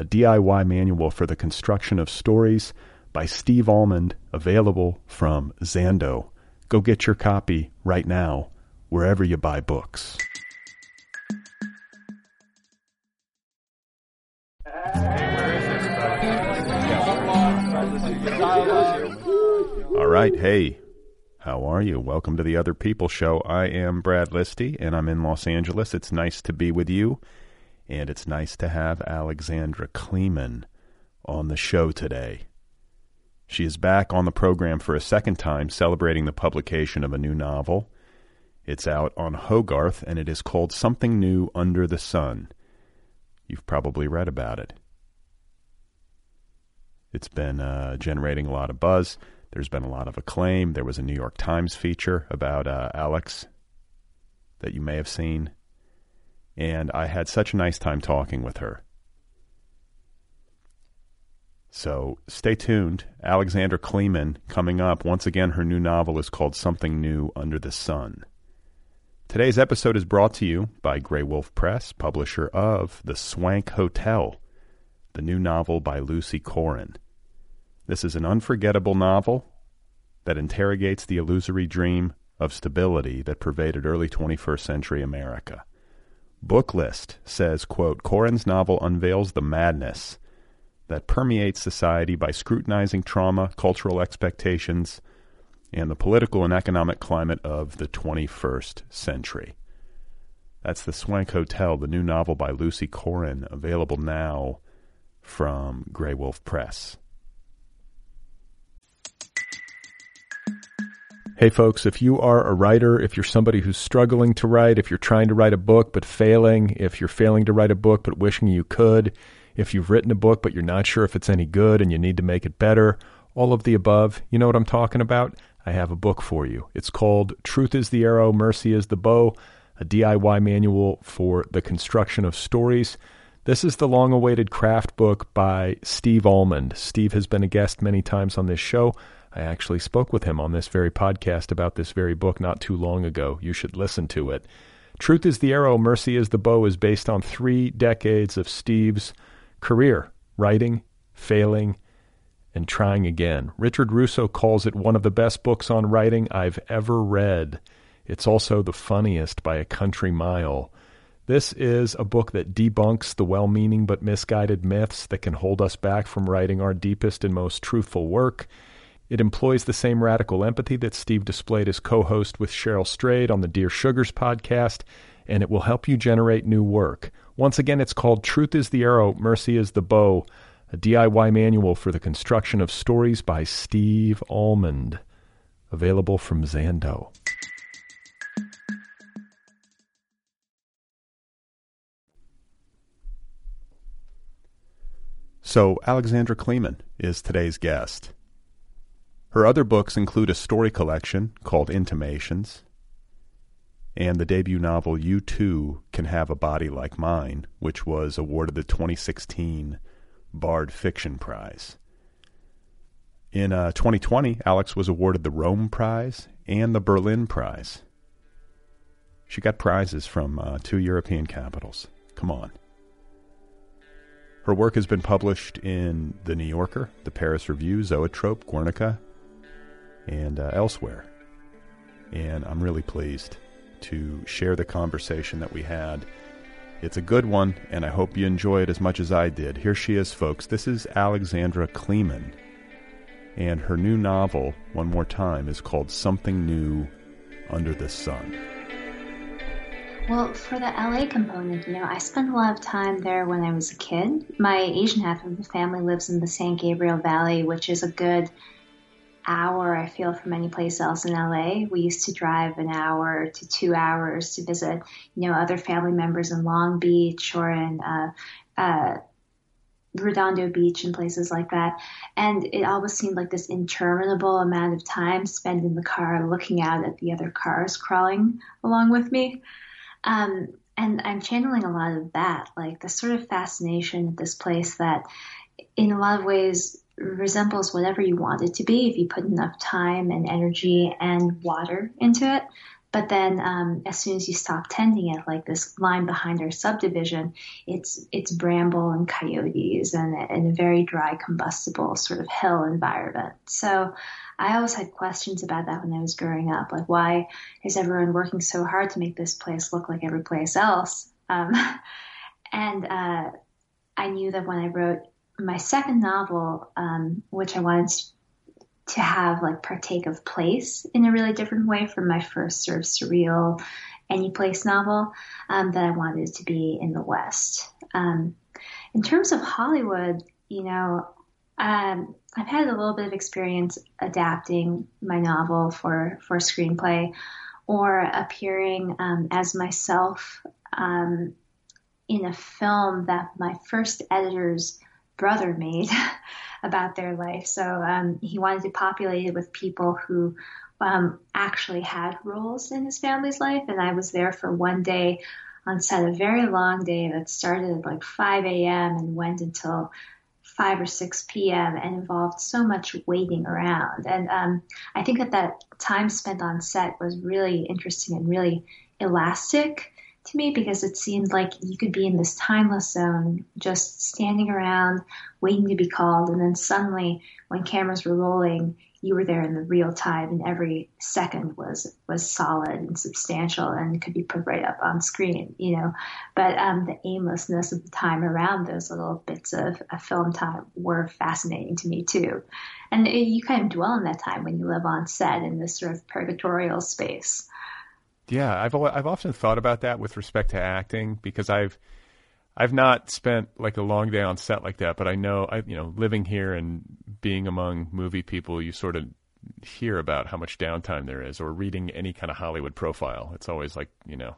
a DIY manual for the construction of stories by Steve Almond, available from Zando. Go get your copy right now, wherever you buy books. All right, hey, how are you? Welcome to the Other People Show. I am Brad Listi, and I'm in Los Angeles. It's nice to be with you and it's nice to have Alexandra Kleeman on the show today. She is back on the program for a second time, celebrating the publication of a new novel. It's out on Hogarth, and it is called Something New Under the Sun. You've probably read about it. It's been uh, generating a lot of buzz. There's been a lot of acclaim. There was a New York Times feature about uh, Alex that you may have seen and I had such a nice time talking with her. So stay tuned. Alexander Kleeman coming up. Once again, her new novel is called Something New Under the Sun. Today's episode is brought to you by Graywolf Press, publisher of The Swank Hotel, the new novel by Lucy Corin. This is an unforgettable novel that interrogates the illusory dream of stability that pervaded early 21st century America. Booklist says, quote, Corin's novel unveils the madness that permeates society by scrutinizing trauma, cultural expectations, and the political and economic climate of the 21st century. That's The Swank Hotel, the new novel by Lucy Corin, available now from Graywolf Press. Hey, folks, if you are a writer, if you're somebody who's struggling to write, if you're trying to write a book but failing, if you're failing to write a book but wishing you could, if you've written a book but you're not sure if it's any good and you need to make it better, all of the above, you know what I'm talking about? I have a book for you. It's called Truth is the Arrow, Mercy is the Bow, a DIY manual for the construction of stories. This is the long awaited craft book by Steve Almond. Steve has been a guest many times on this show. I actually spoke with him on this very podcast about this very book not too long ago. You should listen to it. Truth is the Arrow, Mercy is the Bow is based on three decades of Steve's career writing, failing, and trying again. Richard Russo calls it one of the best books on writing I've ever read. It's also the funniest by a country mile. This is a book that debunks the well meaning but misguided myths that can hold us back from writing our deepest and most truthful work. It employs the same radical empathy that Steve displayed as co host with Cheryl Strayed on the Dear Sugars podcast, and it will help you generate new work. Once again, it's called Truth is the Arrow, Mercy is the Bow, a DIY manual for the construction of stories by Steve Almond. Available from Zando. So, Alexandra Kleeman is today's guest. Her other books include a story collection called Intimations and the debut novel You Too Can Have a Body Like Mine, which was awarded the 2016 Bard Fiction Prize. In uh, 2020, Alex was awarded the Rome Prize and the Berlin Prize. She got prizes from uh, two European capitals. Come on. Her work has been published in The New Yorker, The Paris Review, Zoetrope, Guernica, and uh, elsewhere. And I'm really pleased to share the conversation that we had. It's a good one, and I hope you enjoy it as much as I did. Here she is, folks. This is Alexandra Kleeman And her new novel, one more time, is called Something New Under the Sun. Well, for the LA component, you know, I spent a lot of time there when I was a kid. My Asian half of the family lives in the San Gabriel Valley, which is a good hour, I feel, from any place else in LA. We used to drive an hour to two hours to visit, you know, other family members in Long Beach or in uh, uh, Redondo Beach and places like that. And it always seemed like this interminable amount of time spent in the car looking out at the other cars crawling along with me. Um, and I'm channeling a lot of that, like the sort of fascination of this place that, in a lot of ways, resembles whatever you want it to be if you put enough time and energy and water into it. But then, um, as soon as you stop tending it, like this line behind our subdivision, it's it's bramble and coyotes and, and a very dry, combustible sort of hill environment. So, I always had questions about that when I was growing up. Like, why is everyone working so hard to make this place look like every place else? Um, and uh, I knew that when I wrote my second novel, um, which I wanted to have like partake of place in a really different way from my first sort of surreal any place novel, um, that I wanted to be in the West. Um, in terms of Hollywood, you know, um, I've had a little bit of experience adapting my novel for for screenplay, or appearing um, as myself um, in a film that my first editor's brother made about their life. So um, he wanted to populate it with people who um, actually had roles in his family's life, and I was there for one day on set, a very long day that started at like 5 a.m. and went until 5 or 6 p.m. and involved so much waiting around. And um, I think that that time spent on set was really interesting and really elastic to me because it seemed like you could be in this timeless zone, just standing around, waiting to be called. And then suddenly, when cameras were rolling, you were there in the real time and every second was was solid and substantial and could be put right up on screen you know but um, the aimlessness of the time around those little bits of, of film time were fascinating to me too and it, you kind of dwell in that time when you live on set in this sort of purgatorial space yeah i've i've often thought about that with respect to acting because i've I've not spent like a long day on set like that, but I know I you know living here and being among movie people, you sort of hear about how much downtime there is, or reading any kind of Hollywood profile. It's always like you know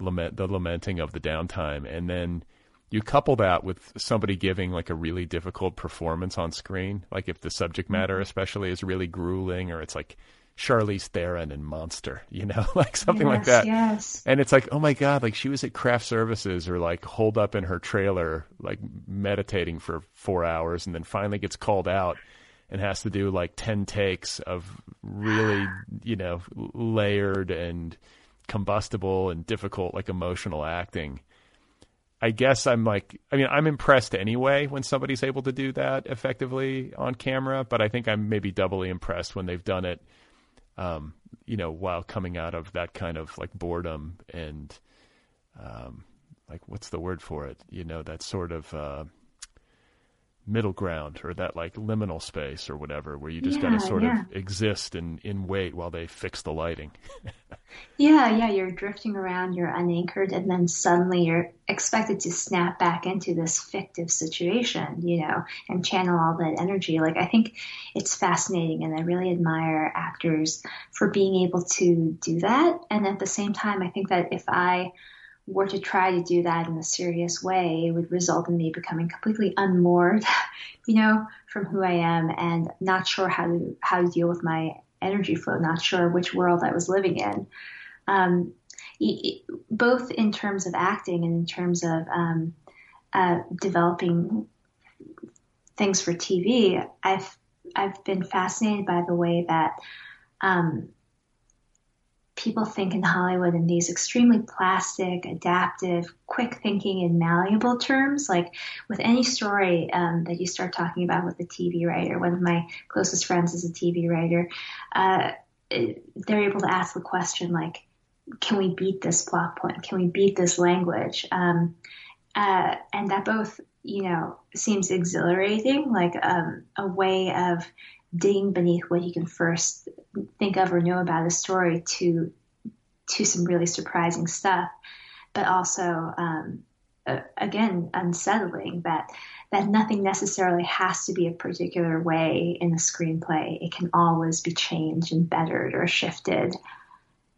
lament the lamenting of the downtime, and then you couple that with somebody giving like a really difficult performance on screen, like if the subject matter mm-hmm. especially is really grueling, or it's like Charlize Theron and Monster, you know, like something yes, like that. Yes. And it's like, oh my God, like she was at craft services or like holed up in her trailer, like meditating for four hours and then finally gets called out and has to do like 10 takes of really, you know, layered and combustible and difficult, like emotional acting. I guess I'm like, I mean, I'm impressed anyway when somebody's able to do that effectively on camera, but I think I'm maybe doubly impressed when they've done it um, you know, while coming out of that kind of like boredom and, um, like what's the word for it? You know, that sort of uh, middle ground or that like liminal space or whatever, where you just yeah, got to sort yeah. of exist and in wait while they fix the lighting. yeah, yeah, you're drifting around, you're unanchored, and then suddenly you're expected to snap back into this fictive situation, you know, and channel all that energy. Like, I think it's fascinating, and I really admire actors for being able to do that. And at the same time, I think that if I were to try to do that in a serious way, it would result in me becoming completely unmoored, you know, from who I am and not sure how to how to deal with my energy flow, not sure which world I was living in. Um, both in terms of acting and in terms of um, uh, developing things for TV, I've I've been fascinated by the way that um, people think in Hollywood in these extremely plastic, adaptive, quick thinking, and malleable terms. Like with any story um, that you start talking about with a TV writer, one of my closest friends is a TV writer, uh, they're able to ask the question like, can we beat this plot point? Can we beat this language? Um, uh, and that both you know, seems exhilarating, like um, a way of digging beneath what you can first think of or know about a story to to some really surprising stuff, but also um, uh, again unsettling that that nothing necessarily has to be a particular way in a screenplay. It can always be changed and bettered or shifted.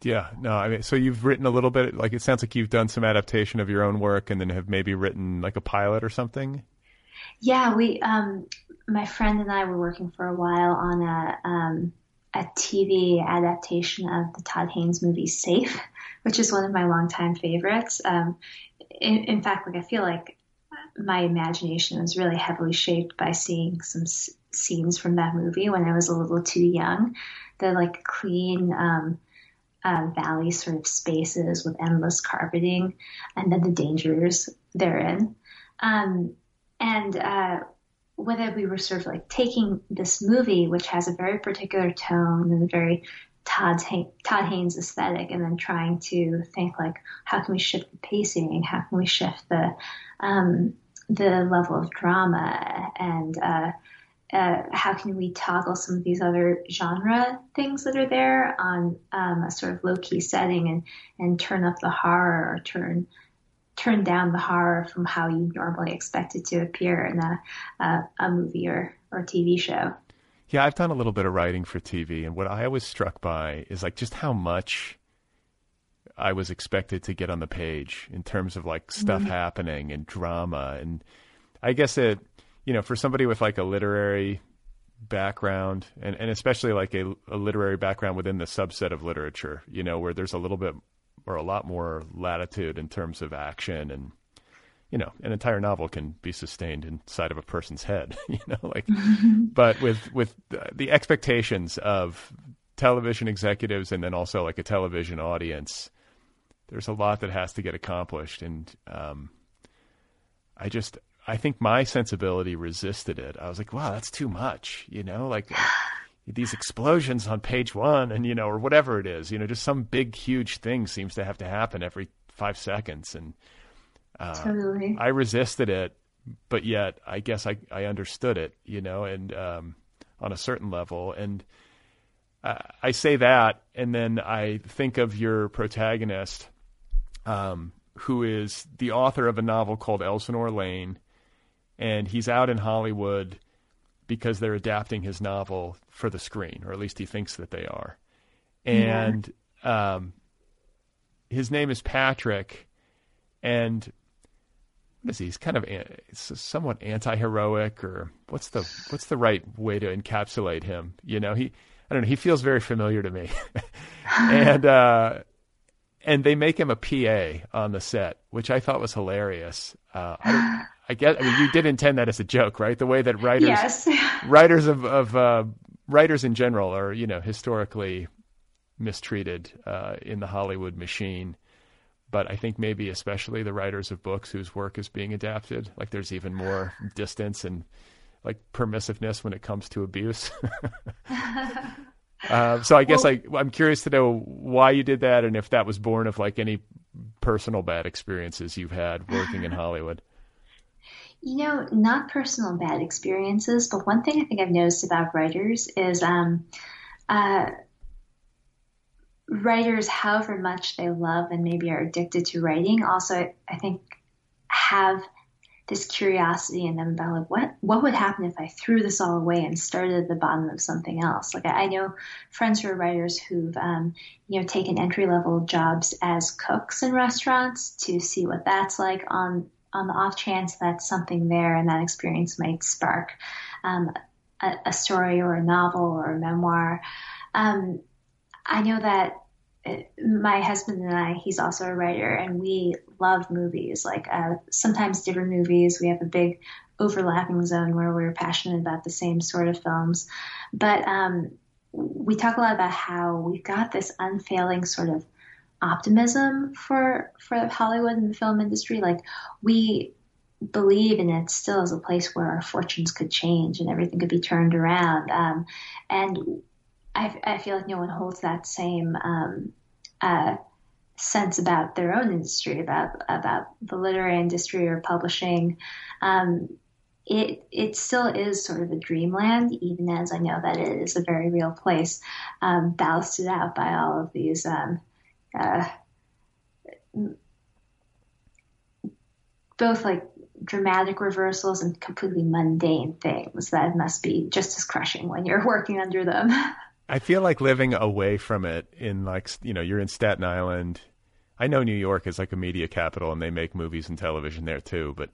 Yeah, no, I mean, so you've written a little bit, like it sounds like you've done some adaptation of your own work and then have maybe written like a pilot or something. Yeah, we, um, my friend and I were working for a while on a, um, a TV adaptation of the Todd Haynes movie Safe, which is one of my longtime favorites. Um, in, in, fact, like I feel like my imagination was really heavily shaped by seeing some s- scenes from that movie when I was a little too young. The like clean, um, uh, valley sort of spaces with endless carpeting, and then the dangers therein. Um, and uh, whether we were sort of like taking this movie, which has a very particular tone and a very Todd, Todd Haynes aesthetic, and then trying to think like, how can we shift the pacing? How can we shift the um, the level of drama and uh, uh, how can we toggle some of these other genre things that are there on um, a sort of low key setting and and turn up the horror or turn turn down the horror from how you normally expect it to appear in a a, a movie or or TV show. Yeah, I've done a little bit of writing for TV, and what I was struck by is like just how much I was expected to get on the page in terms of like stuff mm-hmm. happening and drama, and I guess it you know, for somebody with like a literary background and, and especially like a, a literary background within the subset of literature, you know, where there's a little bit or a lot more latitude in terms of action and you know, an entire novel can be sustained inside of a person's head, you know, like, but with, with the expectations of television executives and then also like a television audience, there's a lot that has to get accomplished. And, um, I just, I think my sensibility resisted it. I was like, wow, that's too much, you know, like these explosions on page one and, you know, or whatever it is, you know, just some big, huge thing seems to have to happen every five seconds. And uh, totally. I resisted it, but yet I guess I, I understood it, you know, and um, on a certain level. And uh, I say that, and then I think of your protagonist, um, who is the author of a novel called Elsinore Lane and he's out in Hollywood because they're adapting his novel for the screen, or at least he thinks that they are. And yeah. um, his name is Patrick, and what is he? He's kind of somewhat anti-heroic, or what's the what's the right way to encapsulate him? You know, he I don't know. He feels very familiar to me, and uh, and they make him a PA on the set, which I thought was hilarious. Uh, I, I guess I mean you did intend that as a joke, right? The way that writers yes. writers of of uh, writers in general are you know historically mistreated uh, in the Hollywood machine. But I think maybe especially the writers of books whose work is being adapted, like there's even more distance and like permissiveness when it comes to abuse. uh, so I guess well, I, I'm curious to know why you did that and if that was born of like any personal bad experiences you've had working in Hollywood. You know, not personal bad experiences, but one thing I think I've noticed about writers is um, uh, writers, however much they love and maybe are addicted to writing, also I think have this curiosity in them about like what what would happen if I threw this all away and started at the bottom of something else. Like I, I know friends who are writers who've um, you know taken entry level jobs as cooks in restaurants to see what that's like on on the off chance that something there and that experience might spark um, a, a, story or a novel or a memoir. Um, I know that uh, my husband and I, he's also a writer, and we love movies, like uh, sometimes different movies. We have a big overlapping zone where we're passionate about the same sort of films. But um, we talk a lot about how we've got this unfailing sort of optimism for for Hollywood and the film industry. Like we believe in it still as a place where our fortunes could change and everything could be turned around. Um, and I, I, feel like no one holds that same um, uh, sense about their own industry, about about the literary industry or publishing. Um, it it still is sort of a dreamland, even as I know that it is a very real place, um, ballasted out by all of these um, uh, both like dramatic reversals and completely mundane things that must be just as crushing when you're working under them. I feel like living away from it in like you know you're in Staten Island. I know New York is like a media capital and they make movies and television there too, but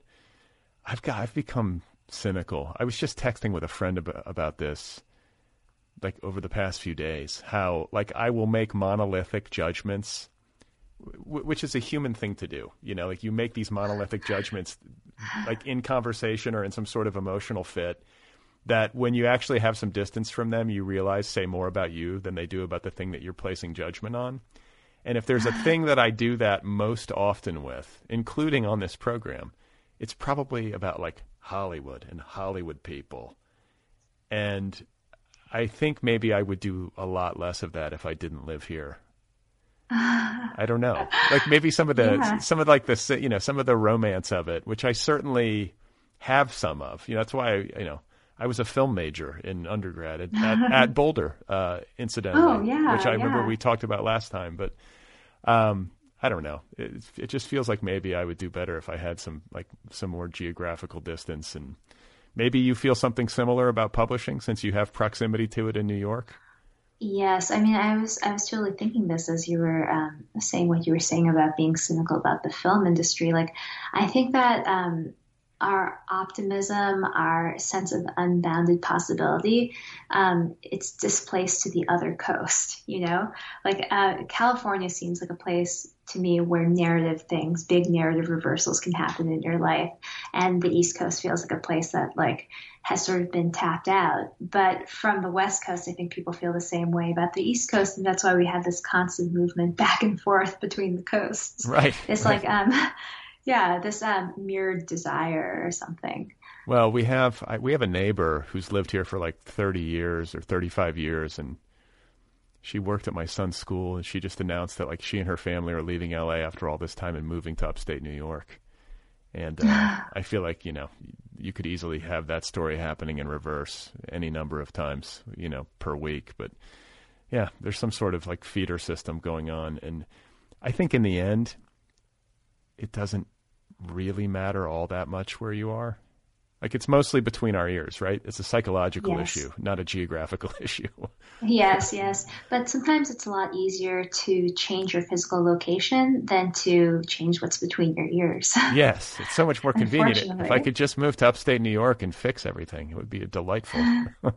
I've got I've become cynical. I was just texting with a friend about, about this like over the past few days how like I will make monolithic judgments which is a human thing to do. You know, like you make these monolithic judgments like in conversation or in some sort of emotional fit that when you actually have some distance from them, you realize say more about you than they do about the thing that you're placing judgment on. And if there's a thing that I do that most often with, including on this program, it's probably about like Hollywood and Hollywood people. And I think maybe I would do a lot less of that if I didn't live here. I don't know. Like maybe some of the yeah. some of like the you know some of the romance of it, which I certainly have some of. You know, that's why I, you know I was a film major in undergrad at, at, at Boulder, uh, incidentally, oh, yeah, which I yeah. remember we talked about last time. But um, I don't know. It, it just feels like maybe I would do better if I had some like some more geographical distance, and maybe you feel something similar about publishing since you have proximity to it in New York. Yes, I mean, I was I was totally thinking this as you were um, saying what you were saying about being cynical about the film industry. Like, I think that um, our optimism, our sense of unbounded possibility, um, it's displaced to the other coast. You know, like uh, California seems like a place to me where narrative things, big narrative reversals can happen in your life, and the East Coast feels like a place that like has sort of been tapped out. But from the West Coast, I think people feel the same way about the East Coast, and that's why we have this constant movement back and forth between the coasts. Right. It's right. like um yeah, this um, mirrored desire or something. Well, we have I, we have a neighbor who's lived here for like 30 years or 35 years, and she worked at my son's school, and she just announced that like she and her family are leaving LA after all this time and moving to upstate New York. And uh, I feel like you know you could easily have that story happening in reverse any number of times, you know, per week. But yeah, there's some sort of like feeder system going on, and I think in the end, it doesn't really matter all that much where you are. Like it's mostly between our ears, right? It's a psychological yes. issue, not a geographical issue. yes, yes. But sometimes it's a lot easier to change your physical location than to change what's between your ears. yes, it's so much more convenient. If I could just move to upstate New York and fix everything, it would be delightful.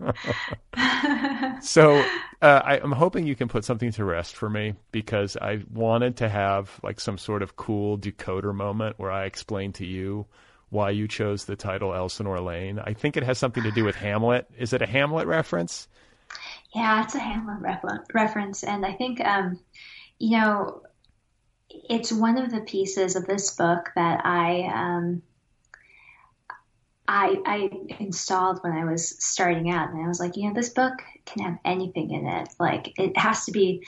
so uh, I, I'm hoping you can put something to rest for me because I wanted to have like some sort of cool decoder moment where I explain to you why you chose the title Elsinore Lane. I think it has something to do with Hamlet. Is it a Hamlet reference? Yeah, it's a Hamlet refer- reference, and I think um, you know it's one of the pieces of this book that I um, I, I installed when I was starting out, and I was like, you know, this book can have anything in it. Like it has to be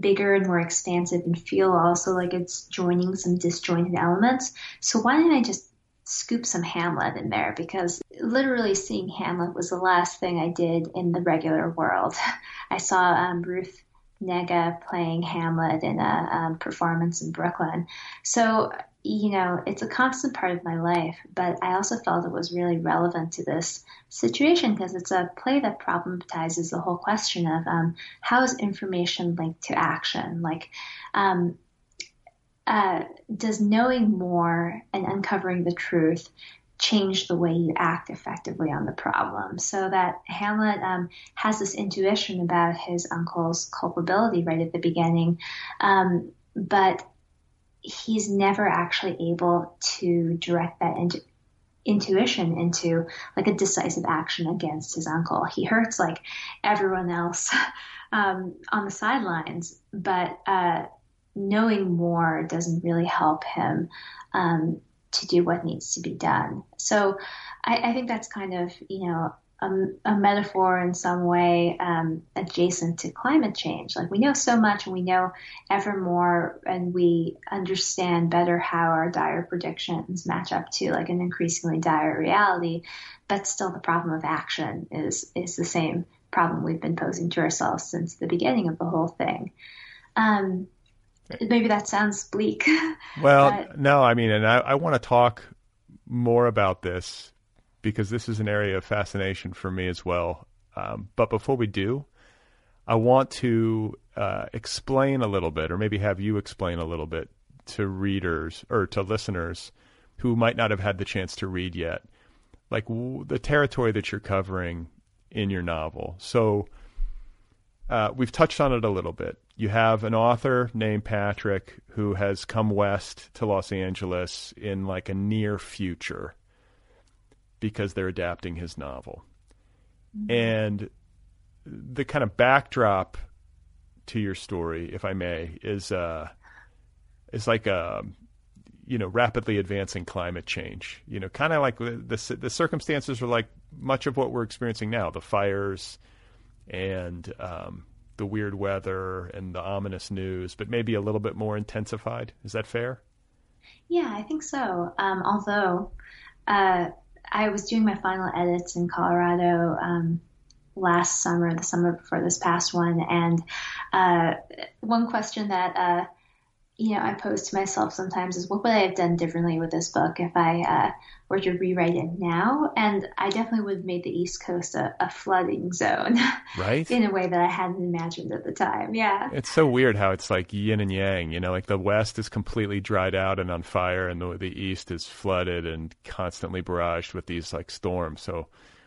bigger and more expansive and feel also like it's joining some disjointed elements. So why didn't I just scoop some Hamlet in there because literally seeing Hamlet was the last thing I did in the regular world. I saw um, Ruth Negga playing Hamlet in a um, performance in Brooklyn. So, you know, it's a constant part of my life, but I also felt it was really relevant to this situation because it's a play that problematizes the whole question of um, how is information linked to action? Like, um, uh, does knowing more and uncovering the truth change the way you act effectively on the problem? So that Hamlet um, has this intuition about his uncle's culpability right at the beginning, um, but he's never actually able to direct that into intuition into like a decisive action against his uncle. He hurts like everyone else um, on the sidelines, but uh, knowing more doesn't really help him um, to do what needs to be done. So I, I, think that's kind of, you know, a, a, metaphor in some way um, adjacent to climate change. Like we know so much and we know ever more and we understand better how our dire predictions match up to like an increasingly dire reality. But still the problem of action is, is the same problem we've been posing to ourselves since the beginning of the whole thing. Um, maybe that sounds bleak. Well, but... no, I mean, and I, I want to talk more about this because this is an area of fascination for me as well. Um, but before we do, I want to uh, explain a little bit, or maybe have you explain a little bit to readers or to listeners who might not have had the chance to read yet, like w- the territory that you're covering in your novel. So uh, we've touched on it a little bit. You have an author named Patrick who has come west to Los Angeles in like a near future because they're adapting his novel. Mm-hmm. And the kind of backdrop to your story, if I may, is uh, is like a you know rapidly advancing climate change. You know, kind of like the, the, the circumstances are like much of what we're experiencing now: the fires and um, the weird weather and the ominous news, but maybe a little bit more intensified. Is that fair? Yeah, I think so. Um, although uh, I was doing my final edits in Colorado um, last summer, the summer before this past one, and uh, one question that uh, you know I pose to myself sometimes is, what would I have done differently with this book if I uh, were to rewrite it now? And I definitely would have made the East Coast a, a flooding zone, right? in a way that I hadn't imagined at the time. Yeah, it's so weird how it's like yin and yang. You know, like the West is completely dried out and on fire, and the the East is flooded and constantly barraged with these like storms. So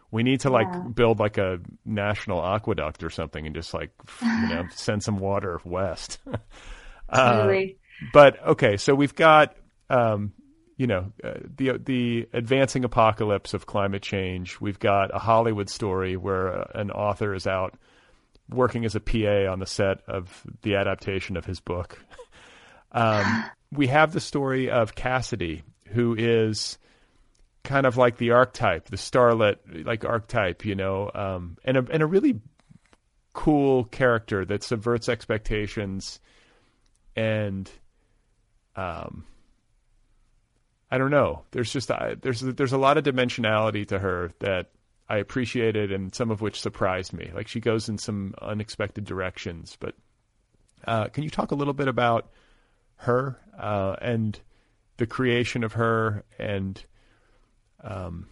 we need to like yeah. build like a national aqueduct or something and just like you know send some water west. totally. But okay, so we've got um, you know uh, the the advancing apocalypse of climate change. We've got a Hollywood story where uh, an author is out working as a PA on the set of the adaptation of his book. Um, we have the story of Cassidy, who is kind of like the archetype, the starlet like archetype, you know, um, and a and a really cool character that subverts expectations and um, I don't know. There's just uh, there's there's a lot of dimensionality to her that I appreciated, and some of which surprised me. Like she goes in some unexpected directions. But uh, can you talk a little bit about her uh, and the creation of her, and um,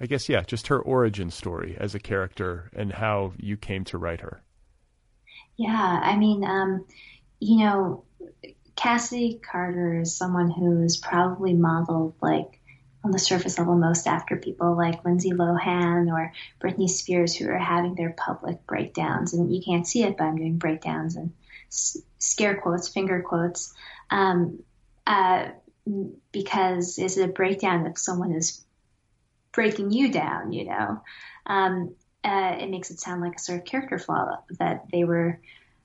I guess yeah, just her origin story as a character and how you came to write her. Yeah, I mean, um, you know, Cassidy Carter is someone who is probably modeled like on the surface level most after people like Lindsay Lohan or Britney Spears who are having their public breakdowns. And you can't see it, but I'm doing breakdowns and scare quotes, finger quotes, um, uh, because is it a breakdown if someone is breaking you down, you know? Um, uh, it makes it sound like a sort of character flaw that they were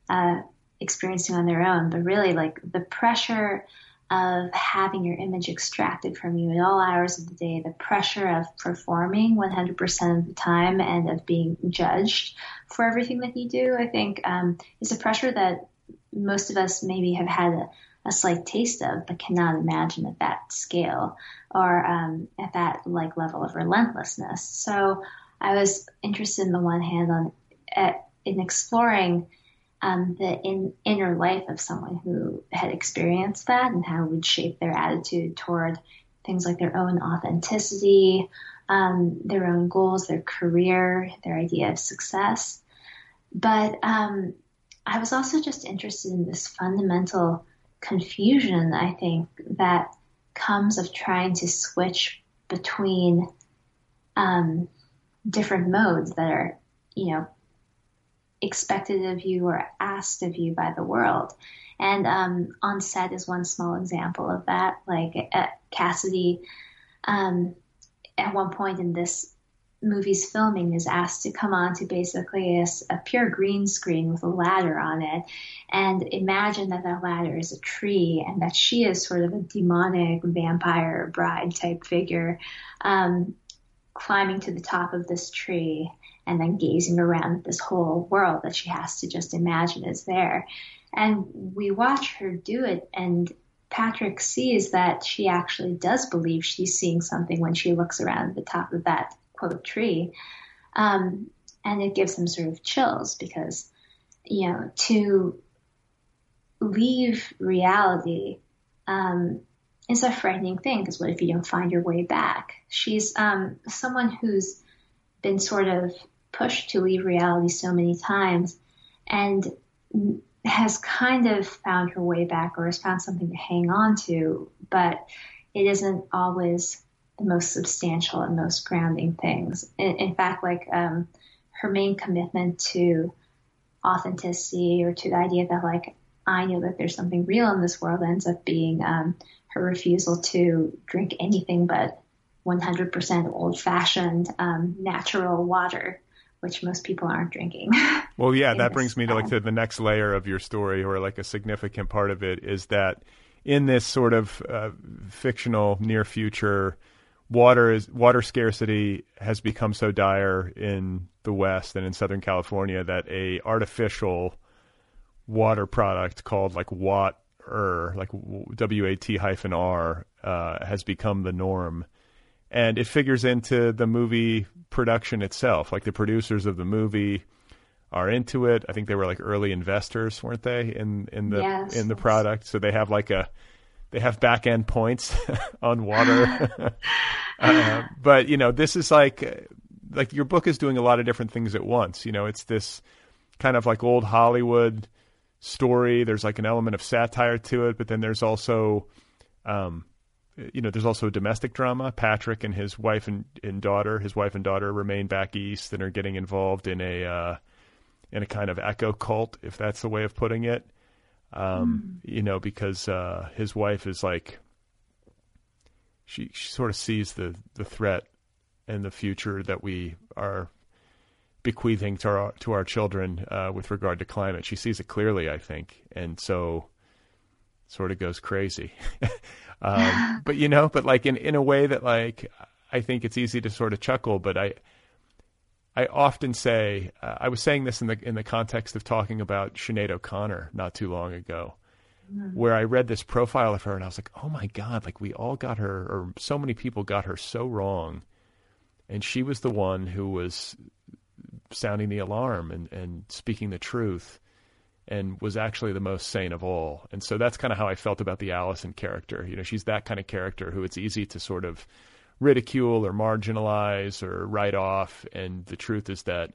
uh, experiencing on their own, but really like the pressure of having your image extracted from you at all hours of the day, the pressure of performing 100% of the time and of being judged for everything that you do, I think um, is a pressure that most of us maybe have had a, a, slight taste of, but cannot imagine at that scale or um, at that like level of relentlessness. So I was interested in the one hand on at, in exploring um, the in, inner life of someone who had experienced that and how it would shape their attitude toward things like their own authenticity, um, their own goals, their career, their idea of success. But um, I was also just interested in this fundamental confusion, I think, that comes of trying to switch between um, different modes that are, you know, expected of you or asked of you by the world. And um, on set is one small example of that. Like at Cassidy, um, at one point in this movie's filming, is asked to come on to basically a, a, pure green screen with a ladder on it, and imagine that that ladder is a tree and that she is sort of a demonic vampire bride type figure. Um, climbing to the top of this tree and then gazing around this whole world that she has to just imagine is there. And we watch her do it, and Patrick sees that she actually does believe she's seeing something when she looks around the top of that quote tree. Um, and it gives him sort of chills because, you know, to leave reality um, is a frightening thing because what if you don't find your way back? She's um, someone who's been sort of pushed to leave reality so many times and has kind of found her way back or has found something to hang on to, but it isn't always the most substantial and most grounding things. In, in fact, like um, her main commitment to authenticity or to the idea that like I know that there's something real in this world ends up being um, her refusal to drink anything but 100% old fashioned um, natural water, which most people aren't drinking. Well, yeah, that brings me to like to the next layer of your story, or like a significant part of it is that in this sort of uh, fictional near future, water is water scarcity has become so dire in the West and in Southern California that a artificial water product called like Watt er, like W A T hyphen R, uh, has become the norm. And it figures into the movie production itself. Like the producers of the movie are into it. I think they were like early investors, weren't they, in in the yes. in the product? So they have like a they have back end points on water. uh, but you know, this is like like your book is doing a lot of different things at once. You know, it's this kind of like old Hollywood story. There's like an element of satire to it, but then there's also, um, you know, there's also a domestic drama. Patrick and his wife and, and daughter, his wife and daughter remain back east and are getting involved in a uh, in a kind of eco cult, if that's the way of putting it. Um, mm. You know, because uh, his wife is like, she, she sort of sees the the threat and the future that we are bequeathing to our to our children uh, with regard to climate. She sees it clearly, I think, and so sort of goes crazy. um, but you know, but like in in a way that like I think it's easy to sort of chuckle, but I. I often say uh, I was saying this in the in the context of talking about Sinead O'Connor not too long ago, mm-hmm. where I read this profile of her and I was like, oh my god, like we all got her, or so many people got her so wrong, and she was the one who was sounding the alarm and, and speaking the truth and was actually the most sane of all. And so that's kind of how I felt about the Allison character. You know, she's that kind of character who it's easy to sort of ridicule or marginalize or write off. And the truth is that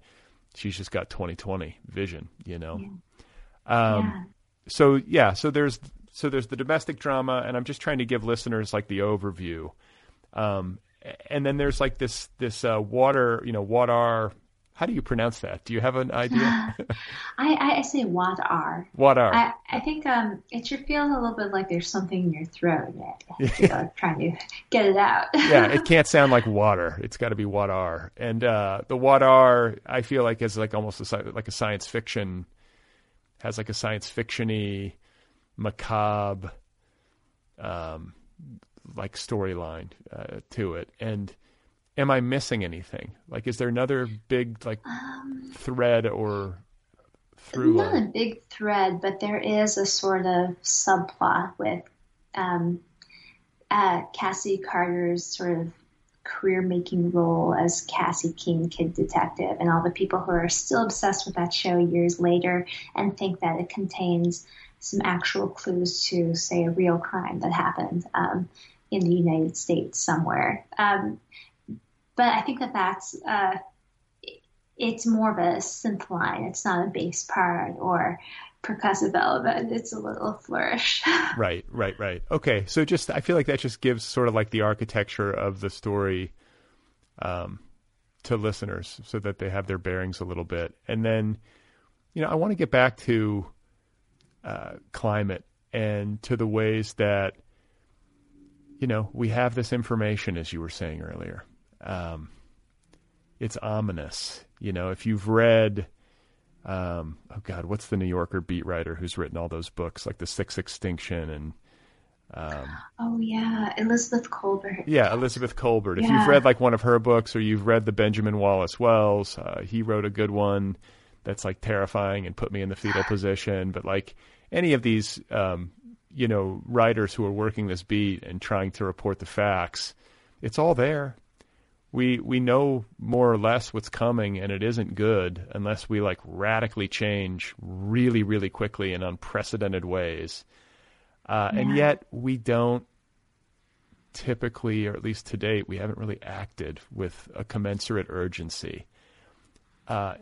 she's just got 2020 vision, you know? Yeah. Um, yeah. So, yeah, so there's, so there's the domestic drama and I'm just trying to give listeners like the overview. Um, and then there's like this, this, uh, water, you know, water how do you pronounce that? Do you have an idea? I, I say what are. What are? I, I think um, it should feel a little bit like there's something in your throat. Yeah. trying to get it out. yeah, it can't sound like water. It's got to be what are. And uh, the what are, I feel like is like almost a, like a science fiction, has like a science fictiony, macabre, um, like storyline uh, to it. And am I missing anything? Like, is there another big like um, thread or through? Not line? a big thread, but there is a sort of subplot with um, uh, Cassie Carter's sort of career-making role as Cassie King, Kid Detective, and all the people who are still obsessed with that show years later and think that it contains some actual clues to, say, a real crime that happened um, in the United States somewhere. Um, but I think that that's uh, it's more of a synth line. It's not a bass part or percussive element. It's a little flourish. right, right, right. Okay, so just I feel like that just gives sort of like the architecture of the story um, to listeners, so that they have their bearings a little bit. And then, you know, I want to get back to uh, climate and to the ways that you know we have this information, as you were saying earlier um, it's ominous. You know, if you've read, um, oh God, what's the New Yorker beat writer who's written all those books like The Sixth Extinction and Um, oh yeah, Elizabeth Kolbert. Yeah, Elizabeth Kolbert. If yeah. you've read like one of her books, or you've read the Benjamin Wallace Wells, uh, he wrote a good one that's like terrifying and put me in the fetal position. But like any of these, um, you know, writers who are working this beat and trying to report the facts, it's all there. We we know more or less what's coming, and it isn't good unless we like radically change really, really quickly in unprecedented ways. Uh, yeah. And yet we don't typically, or at least to date, we haven't really acted with a commensurate urgency. Uh,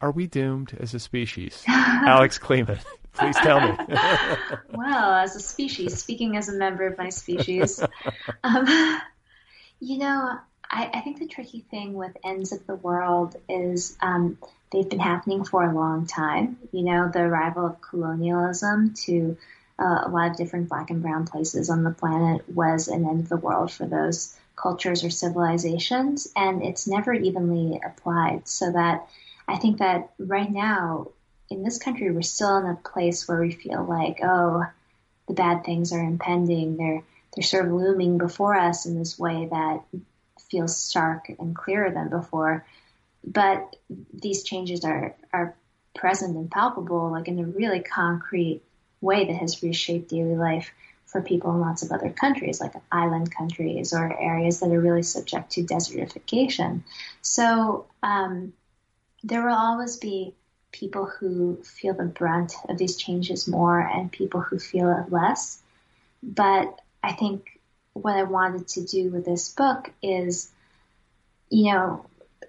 are we doomed as a species? Alex Kleeman, please tell me. well, as a species, speaking as a member of my species, um, you know, I, I, think the tricky thing with ends of the world is um, they've been happening for a long time. You know, the arrival of colonialism to uh, a lot of different black and brown places on the planet was an end of the world for those cultures or civilizations, and it's never evenly applied. So that I think that right now in this country, we're still in a place where we feel like, oh, the bad things are impending. They're they're sort of looming before us in this way that feels stark and clearer than before. But these changes are are present and palpable, like in a really concrete way that has reshaped daily life for people in lots of other countries, like island countries or areas that are really subject to desertification. So um, there will always be people who feel the brunt of these changes more and people who feel it less. But I think what I wanted to do with this book is, you know,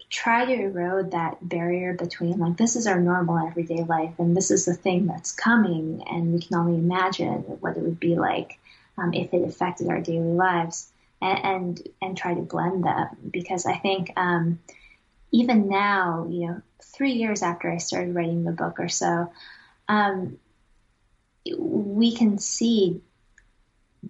try to erode that barrier between like this is our normal everyday life and this is the thing that's coming and we can only imagine what it would be like um, if it affected our daily lives and, and, and try to blend them. Because I think um, even now you know three years after I started writing the book or so um, we can see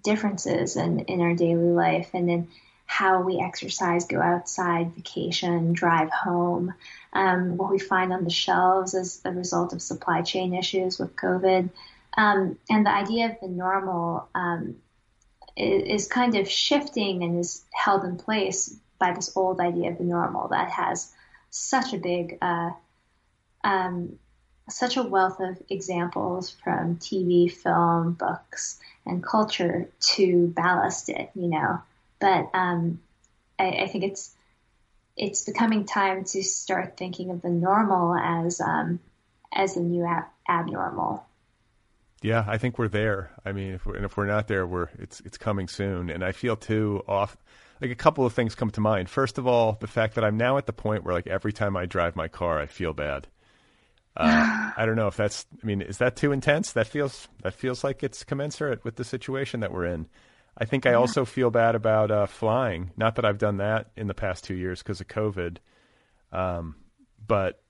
differences in, in our daily life and then how we exercise, go outside, vacation, drive home, um, what we find on the shelves as a result of supply chain issues with COVID. Um, and the idea of the normal um, is, kind of shifting and is held in place by this old idea of the normal that has such a big, uh, um, such a wealth of examples from TV, film, books, and culture to ballast it, you know. But um, I, I, think it's it's becoming time to start thinking of the normal as um, as the new ab- abnormal. Yeah, I think we're there. I mean, if we're, and if we're not there, we're it's it's coming soon. And I feel too off. Like a couple of things come to mind. First of all, the fact that I'm now at the point where like every time I drive my car, I feel bad. Uh, I don't know if that's. I mean, is that too intense? That feels that feels like it's commensurate with the situation that we're in. I think I yeah. also feel bad about uh, flying. Not that I've done that in the past two years because of COVID, um, but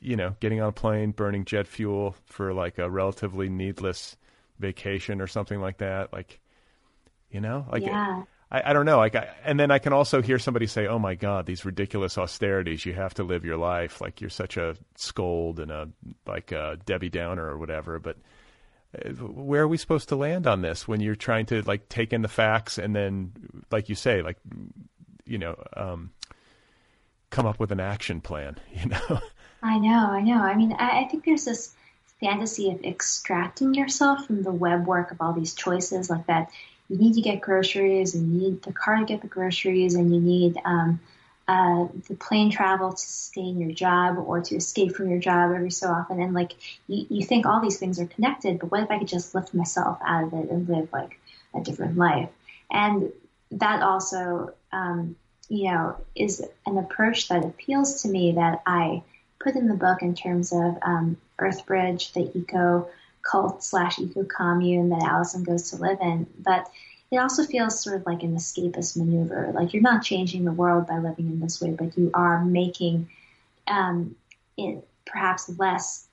you know, getting on a plane, burning jet fuel for like a relatively needless vacation or something like that. Like, you know, like yeah. I, I don't know. Like, I, and then I can also hear somebody say, "Oh my God, these ridiculous austerities! You have to live your life like you're such a scold and a like a Debbie Downer or whatever." But where are we supposed to land on this when you're trying to like take in the facts and then like you say like you know um, come up with an action plan you know i know i know i mean I, I think there's this fantasy of extracting yourself from the web work of all these choices like that you need to get groceries and you need the car to get the groceries and you need um, uh, the plane travel to stay in your job or to escape from your job every so often. And like you, you think all these things are connected, but what if I could just lift myself out of it and live like a different life? And that also, um, you know, is an approach that appeals to me that I put in the book in terms of um, Earthbridge, the eco cult slash eco commune that Allison goes to live in. But it also feels sort of like an escapist maneuver. Like you're not changing the world by living in this way, but you are making um, it perhaps less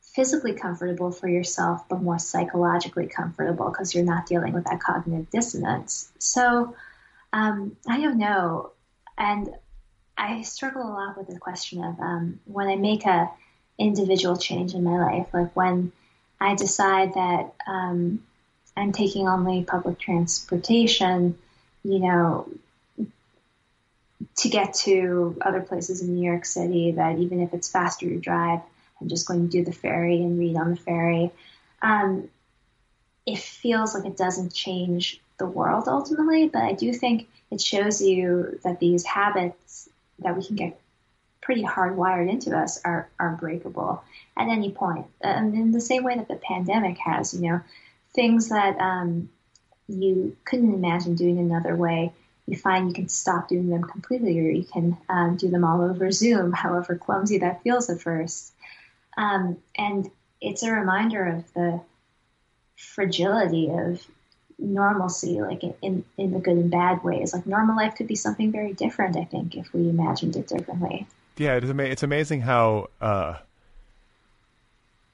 physically comfortable for yourself, but more psychologically comfortable because you're not dealing with that cognitive dissonance. So um, I don't know. And I struggle a lot with the question of um, when I make a individual change in my life, like when I decide that um, and taking only public transportation, you know, to get to other places in New York City that even if it's faster to drive, I'm just going to do the ferry and read on the ferry. Um, it feels like it doesn't change the world ultimately, but I do think it shows you that these habits that we can get pretty hardwired into us are, are breakable at any point. And in the same way that the pandemic has, you know, things that um, you couldn't imagine doing another way, you find you can stop doing them completely or you can um, do them all over Zoom, however clumsy that feels at first. Um, and it's a reminder of the fragility of normalcy, like in, in the good and bad ways. Like normal life could be something very different, I think, if we imagined it differently. Yeah, it is ama- it's amazing how uh,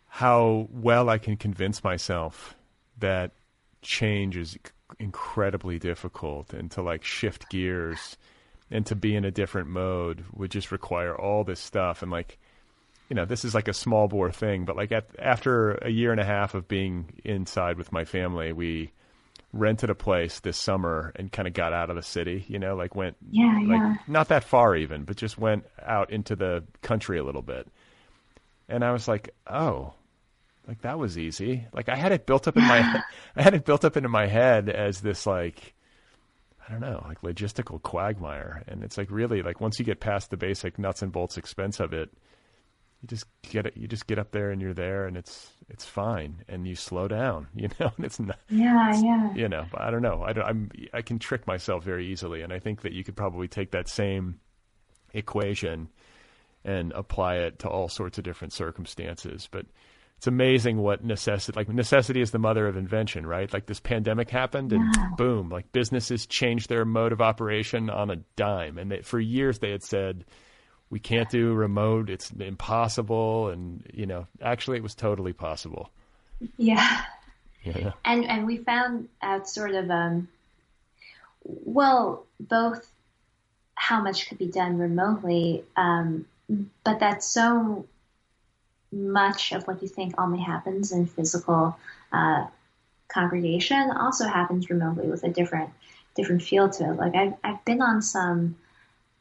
how well I can convince myself that change is incredibly difficult and to like shift gears and to be in a different mode would just require all this stuff and like you know this is like a small bore thing but like at, after a year and a half of being inside with my family we rented a place this summer and kind of got out of the city you know like went yeah, like yeah. not that far even but just went out into the country a little bit and i was like oh like that was easy. Like I had it built up in my I had it built up into my head as this like I don't know, like logistical quagmire. And it's like really like once you get past the basic nuts and bolts expense of it, you just get it you just get up there and you're there and it's it's fine and you slow down, you know, and it's not Yeah, yeah. You know, I don't know. I don't, I'm I can trick myself very easily and I think that you could probably take that same equation and apply it to all sorts of different circumstances. But it's amazing what necessity like necessity is the mother of invention right like this pandemic happened and yeah. boom like businesses changed their mode of operation on a dime and they, for years they had said we can't do remote. It's impossible. And you know actually it was totally possible. Yeah. Yeah. And and we found out sort of um well both how much could be done remotely um but that's so much of what you think only happens in physical uh, congregation also happens remotely with a different different feel to it. Like I've I've been on some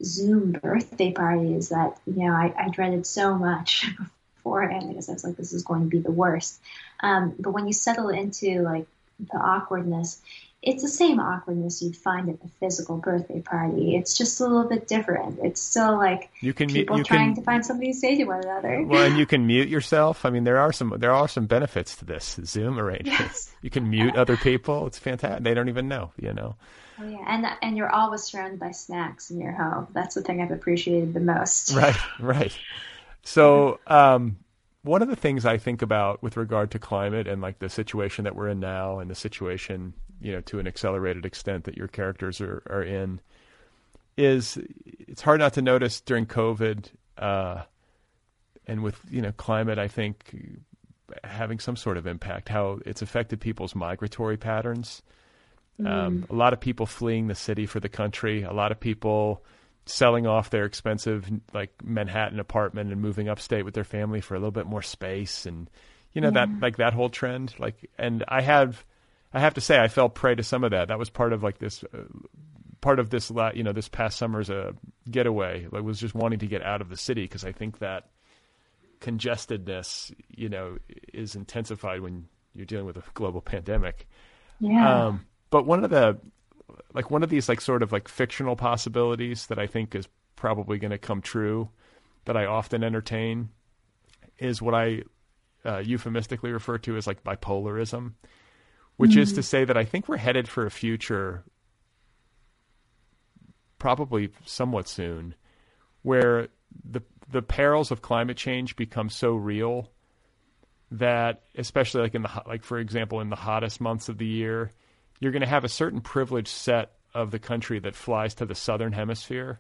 Zoom birthday parties that you know I, I dreaded so much beforehand because I was like this is going to be the worst. Um, but when you settle into like the awkwardness, it's the same awkwardness you'd find at the physical birthday party. It's just a little bit different. It's still like you can people you trying can, to find something to say to one another. Well, and you can mute yourself. I mean, there are some there are some benefits to this Zoom arrangement. Yes. You can mute other people. It's fantastic. They don't even know, you know. Oh yeah, and and you're always surrounded by snacks in your home. That's the thing I've appreciated the most. Right, right. So, um, one of the things I think about with regard to climate and like the situation that we're in now and the situation, you know, to an accelerated extent that your characters are, are in is it's hard not to notice during COVID, uh, and with, you know, climate, I think having some sort of impact, how it's affected people's migratory patterns. Um, a lot of people fleeing the city for the country, a lot of people, selling off their expensive like Manhattan apartment and moving upstate with their family for a little bit more space and you know Yeah. that like that whole trend like and I have I have to say I fell prey to some of that that was part of like this uh, part of this you know this past summer's uh, getaway like was just wanting to get out of the city because I think that congestedness you know is intensified when you're dealing with a global pandemic Yeah. um, but one of the like one of these like sort of like fictional possibilities that I think is probably going to come true that I often entertain is what I uh, euphemistically refer to as like bipolarism, which is to say that I think we're headed for a future probably somewhat soon where the the perils of climate change become so real that especially like in the like for example in the hottest months of the year you're going to have a certain privileged set of the country that flies to the southern hemisphere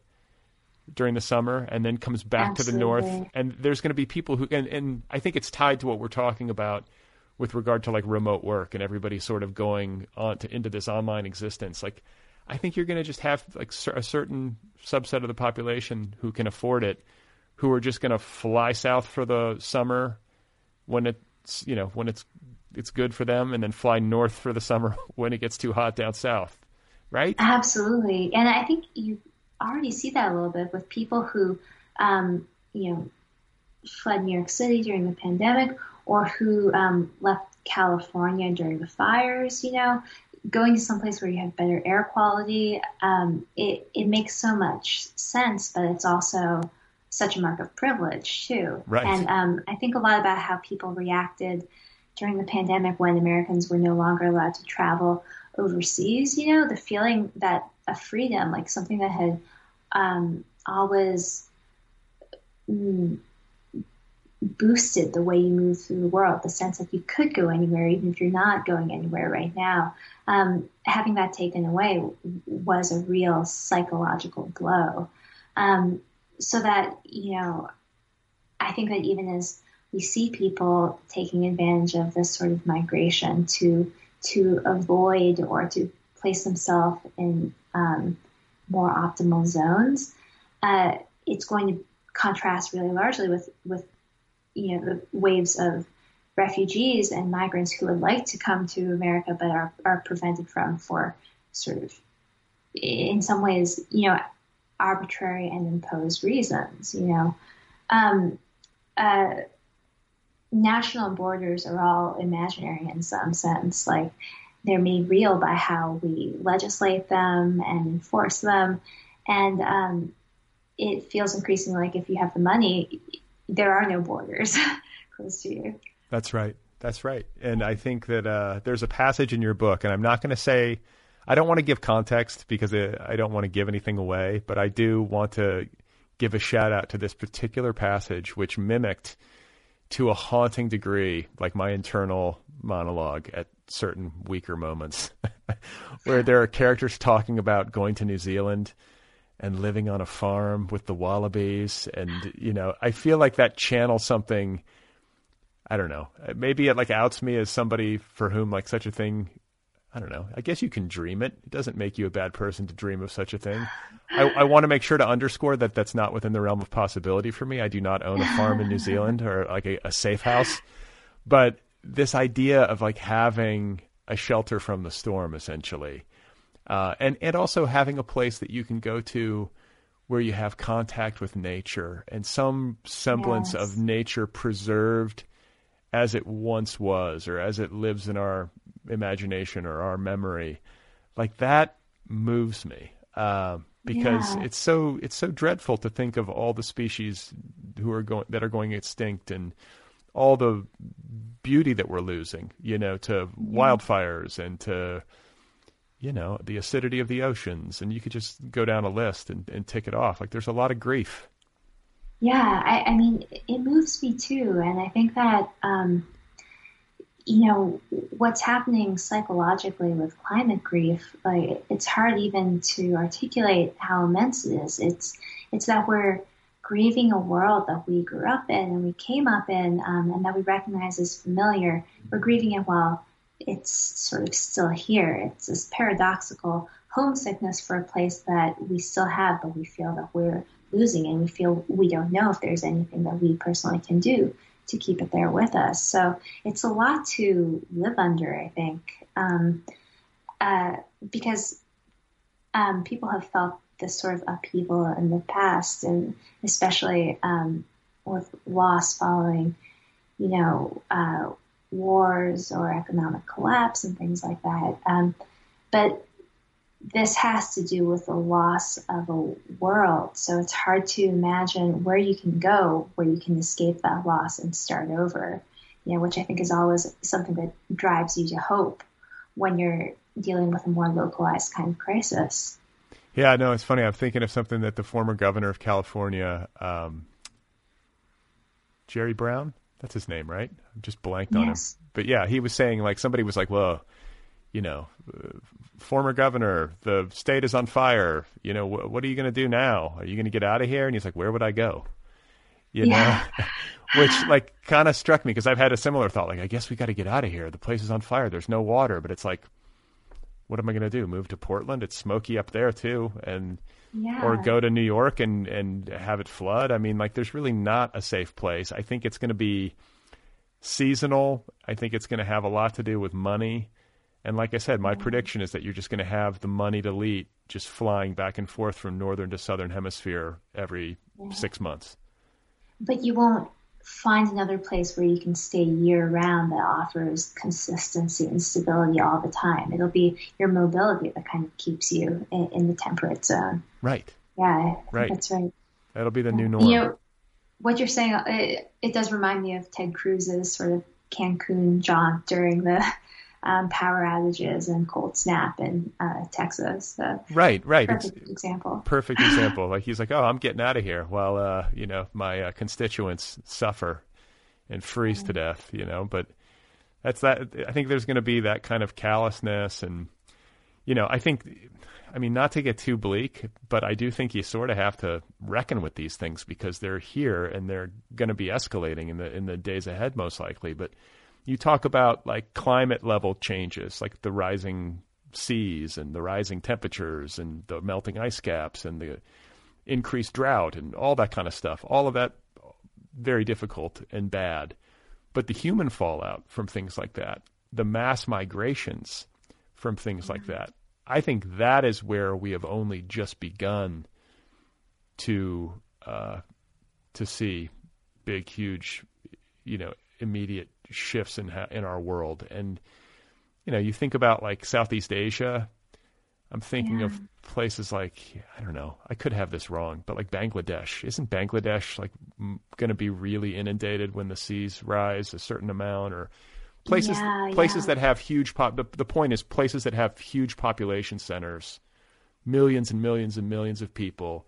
during the summer and then comes back to the north. And there's going to be people who and, and i think it's tied to what we're talking about with regard to like remote work and everybody sort of going on to into this online existence. Like i think you're going to just have like a certain subset of the population who can afford it who are just going to fly south for the summer when it's you know when it's it's good for them, and then fly north for the summer when it gets too hot down south, right? Absolutely, and I think you already see that a little bit with people who, um, you know, fled New York City during the pandemic, or who um, left California during the fires. You know, going to some place where you have better air quality, um, it it makes so much sense, but it's also such a mark of privilege too. Right. And um, I think a lot about how people reacted during the pandemic when Americans were no longer allowed to travel overseas. You know, the feeling that a freedom, like something that had um, always mm, boosted the way you move through the world, the sense that you could go anywhere, even if you're not going anywhere right now. Um, having that taken away was a real psychological blow. Um, so that, you know, I think that even as we see people taking advantage of this sort of migration to to avoid or to place themselves in um, more optimal zones, uh, it's going to contrast really largely with with you know the waves of refugees and migrants who would like to come to America but are are prevented from for sort of in some ways you know arbitrary and imposed reasons. You know. Um, uh, national borders are all imaginary in some sense. Like they're made real by how we legislate them and enforce them. And um, it feels increasingly like if you have the money, there are no borders close to you. That's right. That's right. And I think that uh, there's a passage in your book, and I'm not going to say, I don't want to give context because I don't want to give anything away, but I do want to give a shout out to this particular passage, which mimicked to a haunting degree, like my internal monologue at certain weaker moments, where there are characters talking about going to New Zealand and living on a farm with the wallabies. And, you know, I feel like that channels something. I don't know. Maybe it like outs me as somebody for whom like such a thing I don't know. I guess you can dream it. It doesn't make you a bad person to dream of such a thing. I, I, want to make sure to underscore that that's not within the realm of possibility for me. I do not own a farm in New Zealand or like a, a safe house, but this idea of like having a shelter from the storm, essentially, uh, and and also having a place that you can go to where you have contact with nature and some semblance yes. of nature preserved as it once was or as it lives in our imagination or our memory like that moves me uh, because yeah. it's so it's so dreadful to think of all the species who are going that are going extinct and all the beauty that we're losing you know to wildfires and to you know the acidity of the oceans. And you could just go down a list and, and tick it off. Like there's a lot of grief. Yeah, I, I mean, it moves me too, and I think that um, you know what's happening psychologically with climate grief. Like, it's hard even to articulate how immense it is. It's it's that we're grieving a world that we grew up in and we came up in, um, and that we recognize as familiar. We're grieving it while it's sort of still here. It's this paradoxical homesickness for a place that we still have, but we feel that we're losing and we feel we don't know if there's anything that we personally can do to keep it there with us. So it's a lot to live under, I think, um, uh, because um, people have felt this sort of upheaval in the past, and especially um, with loss following, you know, uh, wars or economic collapse and things like that. Um, but this has to do with the loss of a world. So it's hard to imagine where you can go where you can escape that loss and start over, you know, which I think is always something that drives you to hope when you're dealing with a more localized kind of crisis. Yeah, no, it's funny. I'm thinking of something that the former governor of California, um, Jerry Brown, that's his name, right? I'm just blanked on yes. him. But yeah, he was saying like somebody was like, well, you know, uh, former governor, the state is on fire. You know, wh- what are you going to do now? Are you going to get out of here? And he's like, where would I go? You yeah. know, which like kind of struck me because I've had a similar thought. Like, I guess we got to get out of here. The place is on fire. There's no water, but it's like, what am I going to do? Move to Portland? It's smoky up there too, and yeah. or go to New York and and have it flood. I mean, like, there's really not a safe place. I think it's going to be seasonal. I think it's going to have a lot to do with money. And like I said, my prediction is that you're just going to have the moneyed elite just flying back and forth from northern to southern hemisphere every yeah. six months. But you won't find another place where you can stay year round that offers consistency and stability all the time. It'll be your mobility that kind of keeps you in, in the temperate zone. Right. Yeah, right. That's right. That'll be the new norm. You know, what you're saying, it, it does remind me of Ted Cruz's sort of Cancun jaunt during the um, power outages and cold snap in uh, Texas. So right, right. Perfect it's, example. Perfect example. like he's like, oh, I'm getting out of here while uh, you know my uh, constituents suffer and freeze to death. You know, but that's that. I think there's going to be that kind of callousness and you know, I think, I mean, not to get too bleak, but I do think you sort of have to reckon with these things because they're here and they're going to be escalating in the in the days ahead, most likely. But you talk about like climate level changes, like the rising seas and the rising temperatures and the melting ice caps and the increased drought and all that kind of stuff. All of that very difficult and bad. But the human fallout from things like that, the mass migrations from things like that, I think that is where we have only just begun to uh, to see big, huge, you know, immediate shifts in ha- in our world. And you know, you think about like Southeast Asia. I'm thinking yeah. of places like I don't know. I could have this wrong, but like Bangladesh. Isn't Bangladesh like m- going to be really inundated when the seas rise a certain amount, or places yeah, places yeah. that have huge pop? The, the point is places that have huge population centers, millions and millions and millions of people,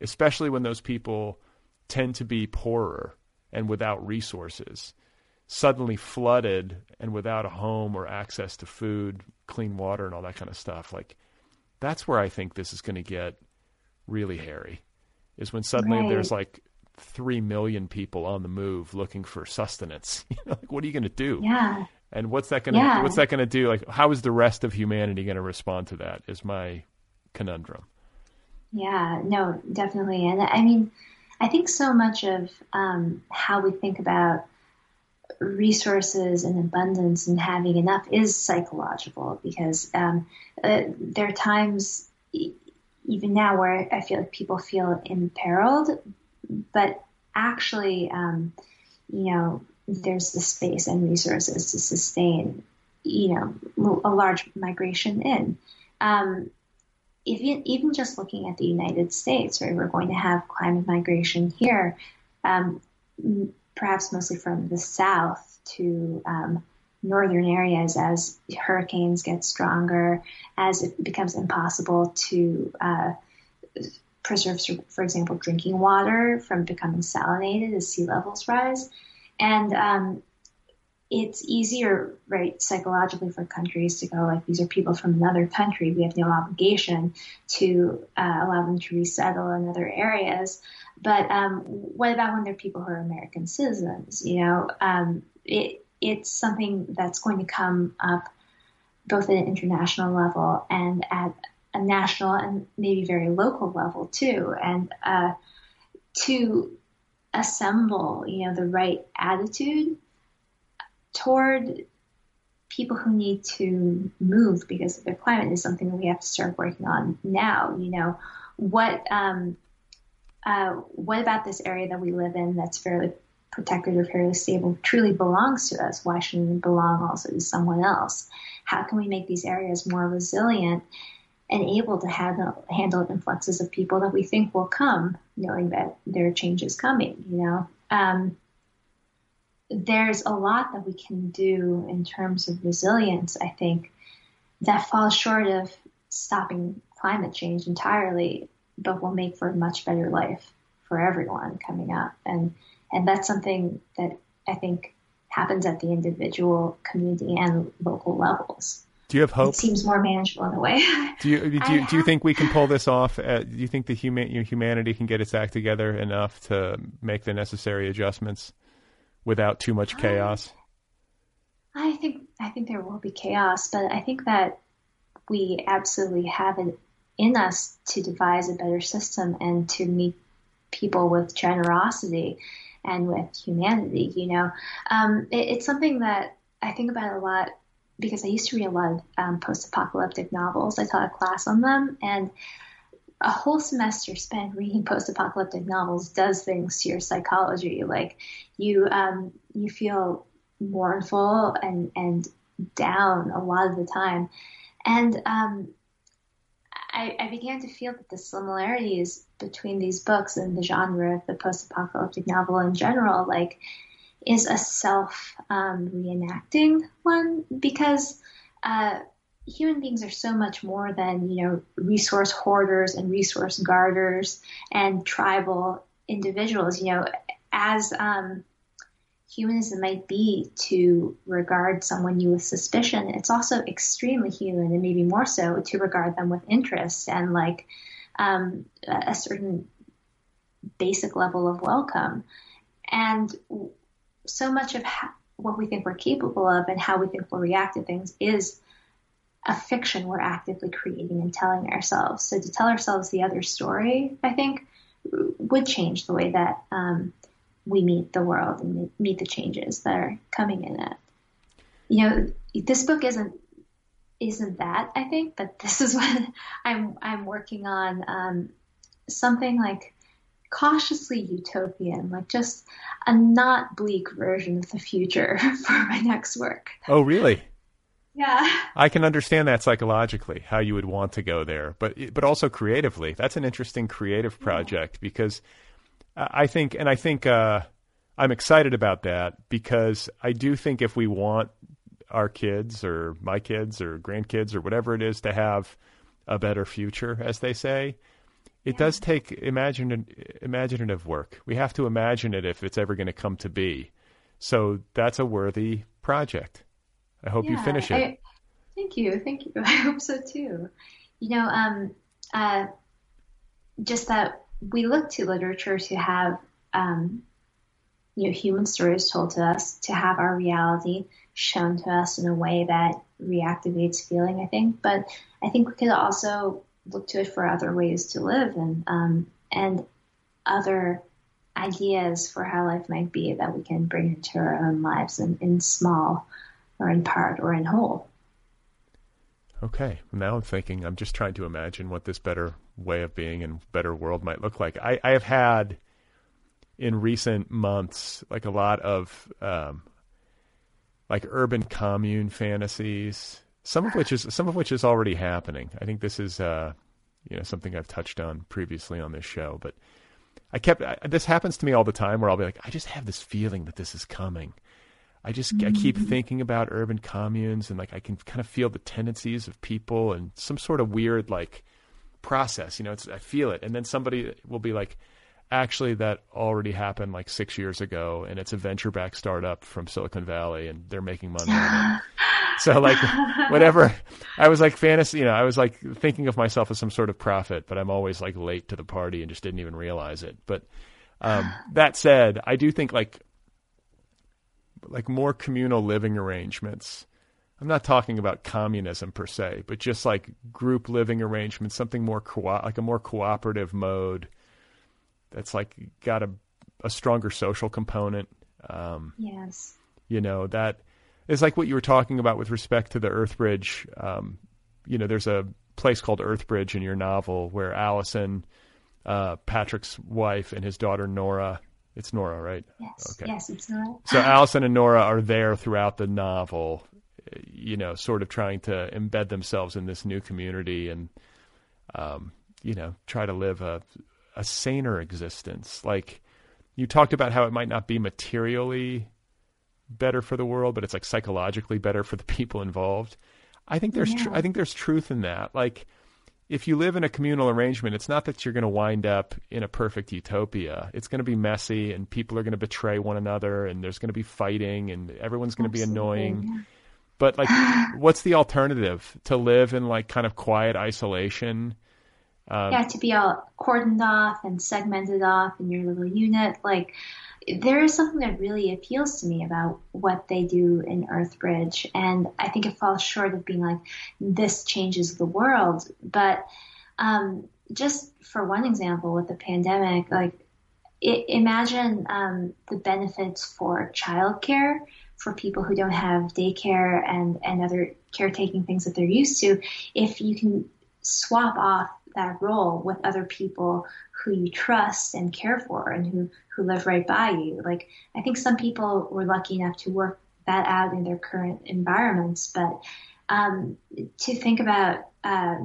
especially when those people tend to be poorer and without resources suddenly flooded and without a home or access to food, clean water, and all that kind of stuff. Like, that's where I think this is going to get really hairy. Is when suddenly right. there's like three million people on the move looking for sustenance. You know, like what are you going to do? Yeah. And what's that going to yeah. what's that going to do? Like, how is the rest of humanity going to respond to that? Is my conundrum. Yeah. No, definitely. And I mean, I think so much of um, how we think about resources and abundance and having enough is psychological because um, uh, there are times even now where I feel like people feel imperiled, but actually, um, you know, there's the space and resources to sustain, you know, a large migration in. Um, even, even just looking at the United States, right, we're going to have climate migration here. Um, perhaps mostly from the south to um, northern areas as hurricanes get stronger, as it becomes impossible to uh, preserve, for example, drinking water from becoming salinated as sea levels rise. And um, it's easier, right, psychologically for countries to go like, these are people from another country. We have no obligation to uh, allow them to resettle in other areas. But um, what about when they're people who are American citizens? You know, um, it, it's something that's going to come up both at an international level and at a national and maybe very local level too. And uh, to assemble, you know, the right attitude toward people who need to move because the climate is something that we have to start working on now. You know, what um, uh, what about this area that we live in that's fairly protected or fairly stable truly belongs to us? Why shouldn't it belong also to someone else? How can we make these areas more resilient and able to handle, handle influxes of people that we think will come, knowing that there are changes coming? You know, um, there's a lot that we can do in terms of resilience. I think that falls short of stopping climate change entirely but will make for a much better life for everyone coming up. And and that's something that I think happens at the individual, community, and local levels. Do you have hope? It seems more manageable in a way. Do you do you, do you think we can pull this off? Uh, do you think the human humanity can get its act together enough to make the necessary adjustments without too much chaos? I think I think there will be chaos, but I think that we absolutely have it in us to devise a better system and to meet people with generosity and with humanity. You know, um, it, it's something that I think about a lot because I used to read a lot of um, post-apocalyptic novels. I taught a class on them, and a whole semester spent reading post-apocalyptic novels does things to your psychology. Like you, um, you feel mournful and and down a lot of the time, and um, I, I began to feel that the similarities between these books and the genre of the post-apocalyptic novel in general, like, is a self um, reenacting one because uh, human beings are so much more than you know resource hoarders and resource guarders and tribal individuals. You know, as um, human as it might be to regard someone you with suspicion, it's also extremely human and maybe more so to regard them with interest and like um, a certain basic level of welcome. And so much of what we think we're capable of and how we think we'll react to things is a fiction we're actively creating and telling ourselves. So to tell ourselves the other story, I think, would change the way that um, we meet the world and meet the changes that are coming in it. You know, this book isn't isn't that I think, but this is what I'm I'm working on. Um, something like cautiously utopian, like just a not bleak version of the future for my next work. Oh, really? Yeah. I can understand that psychologically, how you would want to go there, but but also creatively. That's an interesting creative project yeah. because I think, and I think uh, I'm excited about that because I do think if we want our kids or my kids or grandkids or whatever it is to have a better future, as they say, it yeah. does take imagine, imaginative work. We have to imagine it if it's ever going to come to be. So that's a worthy project. I hope yeah, you finish it. I, thank you. Thank you. I hope so too. You know, um, uh, just that we look to literature to have um, you know human stories told to us, to have our reality shown to us in a way that reactivates feeling. I think, but I think we could also look to it for other ways to live and um, and other ideas for how life might be that we can bring into our own lives in, in small or in part or in whole. Okay, now I'm thinking. I'm just trying to imagine what this better way of being and better world might look like. I, I have had in recent months like a lot of um, like urban commune fantasies. Some of which is some of which is already happening. I think this is uh, you know something I've touched on previously on this show, but I kept I, this happens to me all the time where I'll be like, I just have this feeling that this is coming I just I keep mm-hmm. thinking about urban communes and like I can kind of feel the tendencies of people and some sort of weird like process. You know, it's I feel it, and then somebody will be like, actually, that already happened like six years ago, and it's a venture back startup from Silicon Valley, and they're making money. So like whatever, I was like fantasy. You know, I was like thinking of myself as some sort of prophet, but I'm always like late to the party and just didn't even realize it. But um, that said, I do think like like more communal living arrangements. I'm not talking about communism per se, but just like group living arrangements, something more co- like a more cooperative mode that's like got a a stronger social component. Um, yes. You know that is like what you were talking about with respect to the Earthbridge. Um, you know, there's a place called Earthbridge in your novel where Allison, uh, Patrick's wife, and his daughter Nora it's Nora, right? Yes. Okay. Yes, it's Nora. so Allison and Nora are there throughout the novel, you know, sort of trying to embed themselves in this new community and, um, you know, try to live a a saner existence. Like you talked about how it might not be materially better for the world, but it's like psychologically better for the people involved. I think there's yeah. tr- I think there's truth in that. Like if you live in a communal arrangement, it's not that you're going to wind up in a perfect utopia. It's going to be messy and people are going to betray one another and there's going to be fighting and everyone's going to be annoying. But like what's the alternative to live in like kind of quiet isolation? Um, yeah, to be all cordoned off and segmented off in your little unit. Like there is something that really appeals to me about what they do in Earthbridge, and I think it falls short of being like this changes the world. But um, just for one example, with the pandemic, like I- imagine um, the benefits for childcare for people who don't have daycare and, and other caretaking things that they're used to. If you can swap off that role with other people who you trust and care for and who, who live right by you. Like, I think some people were lucky enough to work that out in their current environments, but um, to think about uh,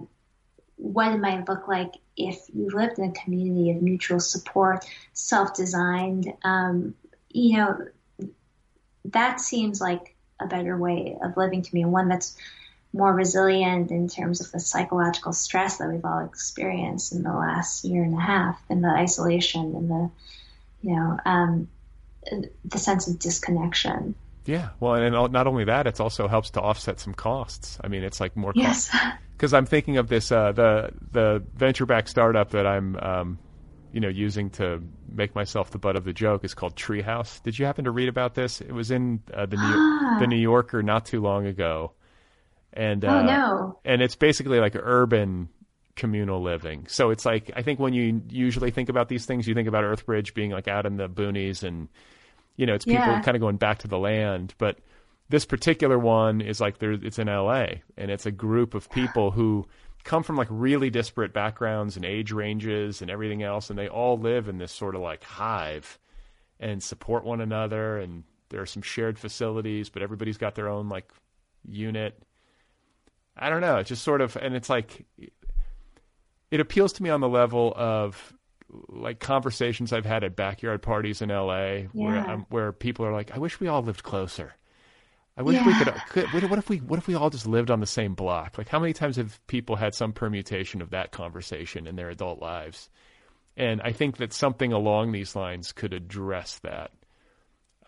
what it might look like if you lived in a community of mutual support, self-designed, um, you know, that seems like a better way of living to me, one that's more resilient in terms of the psychological stress that we've all experienced in the last year and a half, and the isolation and the, you know, um, the sense of disconnection. Yeah, well, and not only that, it also helps to offset some costs. I mean, it's like more yes. Because I'm thinking of this uh, the the venture back startup that I'm um, you know using to make myself the butt of the joke is called Treehouse. Did you happen to read about this? It was in uh, the New ah. the New Yorker not too long ago, and oh uh, no, and it's basically like urban communal living. So it's like I think when you usually think about these things, you think about Earthbridge being like out in the boonies and you know, it's people Yeah. kind of going back to the land. But this particular one is like there, it's in L.A. and it's a group of people who come from like really disparate backgrounds and age ranges and everything else, and they all live in this sort of like hive and support one another. And there are some shared facilities, but everybody's got their own like unit. I don't know. It's just sort of, and it's like it appeals to me on the level of like conversations I've had at backyard parties in LA where um, where people are like, I wish we all lived closer. I wish we could, Yeah. could. What what if we? What if we all just lived on the same block? Like, how many times have people had some permutation of that conversation in their adult lives? And I think that something along these lines could address that,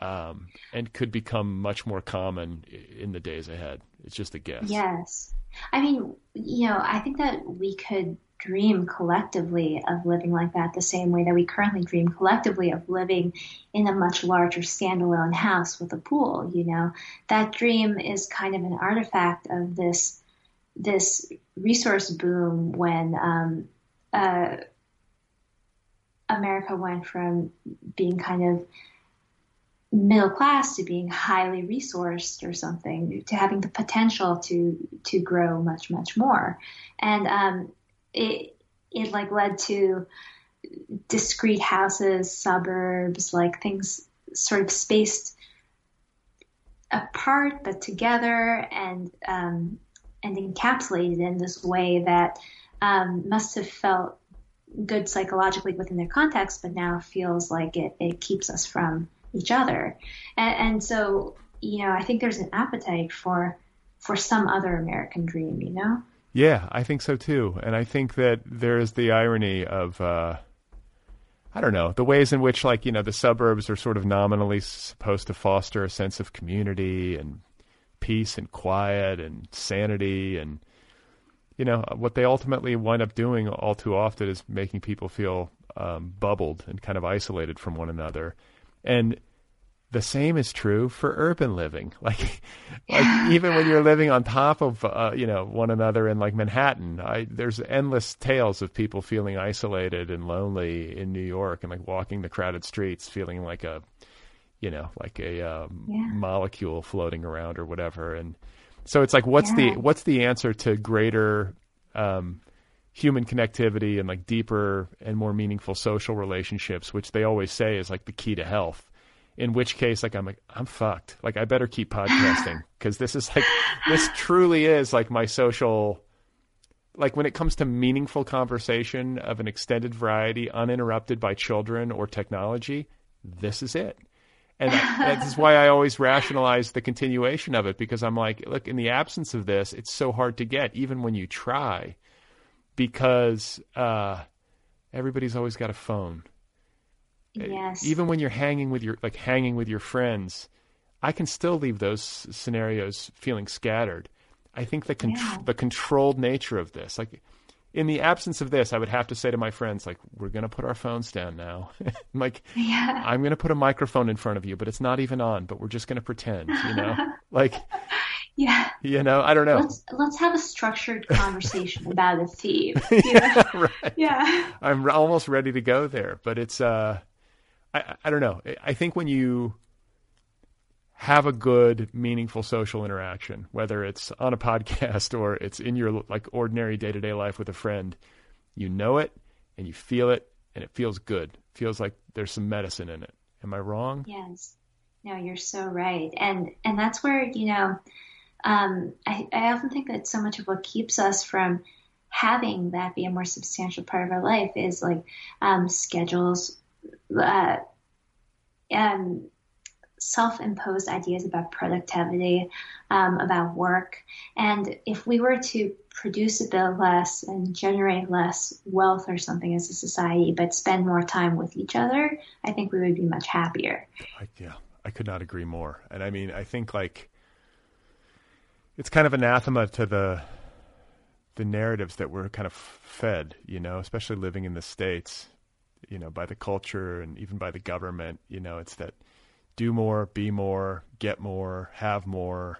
um, and could become much more common in the days ahead. It's just a guess. Yes. I mean, you know, I think that we could dream collectively of living like that the same way that we currently dream collectively of living in a much larger standalone house with a pool, you know. That dream is kind of an artifact of this this resource boom when um, uh, America went from being kind of middle class to being highly resourced or something to having the potential to to grow much much more. And um, it it like led to discrete houses suburbs like things sort of spaced apart but together and um, and encapsulated in this way that um, must have felt good psychologically within their context but now feels like it, it keeps us from each other. And, and so, you know, I think there's an appetite for for some other American dream, you know? Yeah, I think so too. And I think that there is the irony of, uh, I don't know, the ways in which, like, you know, the suburbs are sort of nominally supposed to foster a sense of community and peace and quiet and sanity. And, you know, what they ultimately wind up doing all too often is making people feel um, bubbled and kind of isolated from one another. And the same is true for urban living. Like, like even when you're living on top of uh, you know one another in like Manhattan, I, there's endless tales of people feeling isolated and lonely in New York and like walking the crowded streets, feeling like a you know like a um, Yeah. molecule floating around or whatever. And so it's like, what's Yeah. the what's the answer to greater um, human connectivity and like deeper and more meaningful social relationships, which they always say is like the key to health. In which case, like I'm like I'm fucked. Like I better keep podcasting because this is like this truly is like my social. Like when it comes to meaningful conversation of an extended variety, uninterrupted by children or technology, this is it. And that's why I always rationalize the continuation of it because I'm like, look, in the absence of this, it's so hard to get, even when you try because uh, everybody's always got a phone. Yes. Even when you're hanging with your like hanging with your friends, I can still leave those scenarios feeling scattered. I think the con- Yeah. the controlled nature of this, like in the absence of this, I would have to say to my friends, like, we're gonna put our phones down now. I'm like, yeah. I'm gonna put a microphone in front of you, but it's not even on. But we're just gonna pretend, you know, like, Yeah. you know, I don't know. Let's let's have a structured conversation about a theme. know? right. Yeah. I'm almost ready to go there, but it's uh, I, I don't know. I think when you have a good, meaningful social interaction, whether it's on a podcast or it's in your like ordinary day to day life with a friend, you know it and you feel it and it feels good. It feels like there's some medicine in it. Am I wrong? Yes. No, you're so right. And and that's where, you know, um, I, I often think that so much of what keeps us from having that be a more substantial part of our life is like um, schedules, uh, um, self-imposed ideas about productivity, um, about work, and if we were to produce a bit less and generate less wealth or something as a society, but spend more time with each other, I think we would be much happier. I, yeah, I could not agree more. And I mean, I think like it's kind of anathema to the the narratives that we're kind of fed, you know, especially living in the states, you know, by the culture and even by the government. You know, it's that do more, be more, get more, have more,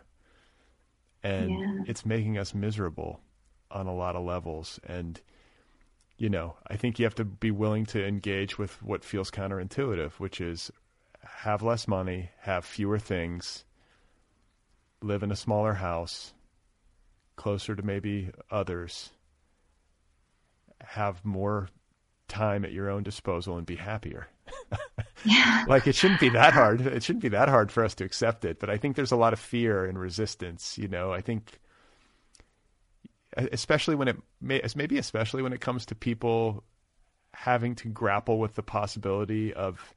and yeah. it's making us miserable on a lot of levels. And you know, I think you have to be willing to engage with what feels counterintuitive, which is have less money, have fewer things, live in a smaller house, closer to maybe others, have more time at your own disposal and be happier. yeah. Like it shouldn't be that hard. It shouldn't be that hard for us to accept it, but I think there's a lot of fear and resistance, you know. I think especially when it may, as maybe especially when it comes to people having to grapple with the possibility of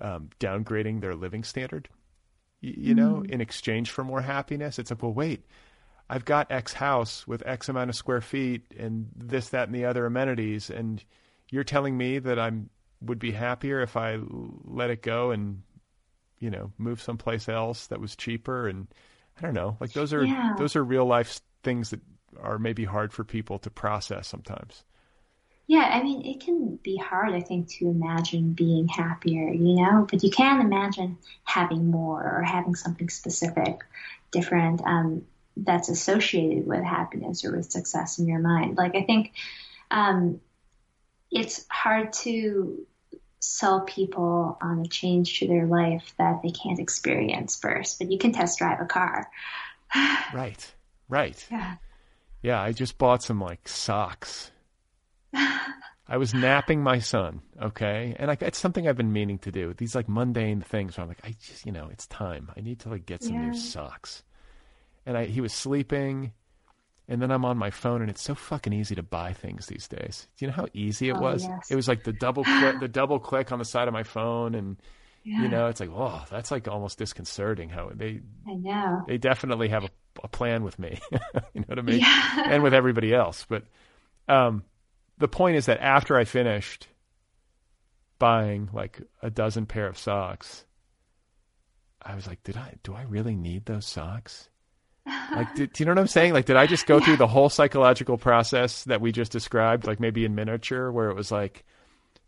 um, downgrading their living standard you, know, mm. in exchange for more happiness. It's like, well, wait, I've got X house with X amount of square feet and this, that, and the other amenities, and you're telling me that I'm would be happier if I let it go and you know move someplace else that was cheaper and I don't know like those are yeah. those are real life things that are maybe hard for people to process sometimes. Yeah, I mean, it can be hard, I think, to imagine being happier, you know, but you can imagine having more or having something specific, different, um, that's associated with happiness or with success in your mind. Like, I think um, it's hard to sell people on a change to their life that they can't experience first, but you can test drive a car. right, right. Yeah. Yeah, I just bought some like socks I was napping my son, okay, and I, it's something I've been meaning to do. These like mundane things. Where I'm like, I just, you know, it's time. I need to like get some yeah. new socks. And I, he was sleeping, and then I'm on my phone, and it's so fucking easy to buy things these days. Do you know how easy it oh, was? Yes. It was like the double click, the double click on the side of my phone, and yeah. you know, it's like, oh, that's like almost disconcerting. How they, I know, they definitely have a, a plan with me. you know what I mean? Yeah. and with everybody else, but. Um, the point is that after I finished buying like a dozen pair of socks, I was like, did I do I really need those socks? Like, did, do you know what I'm saying? Like, did I just go yeah. through the whole psychological process that we just described, like maybe in miniature, where it was like,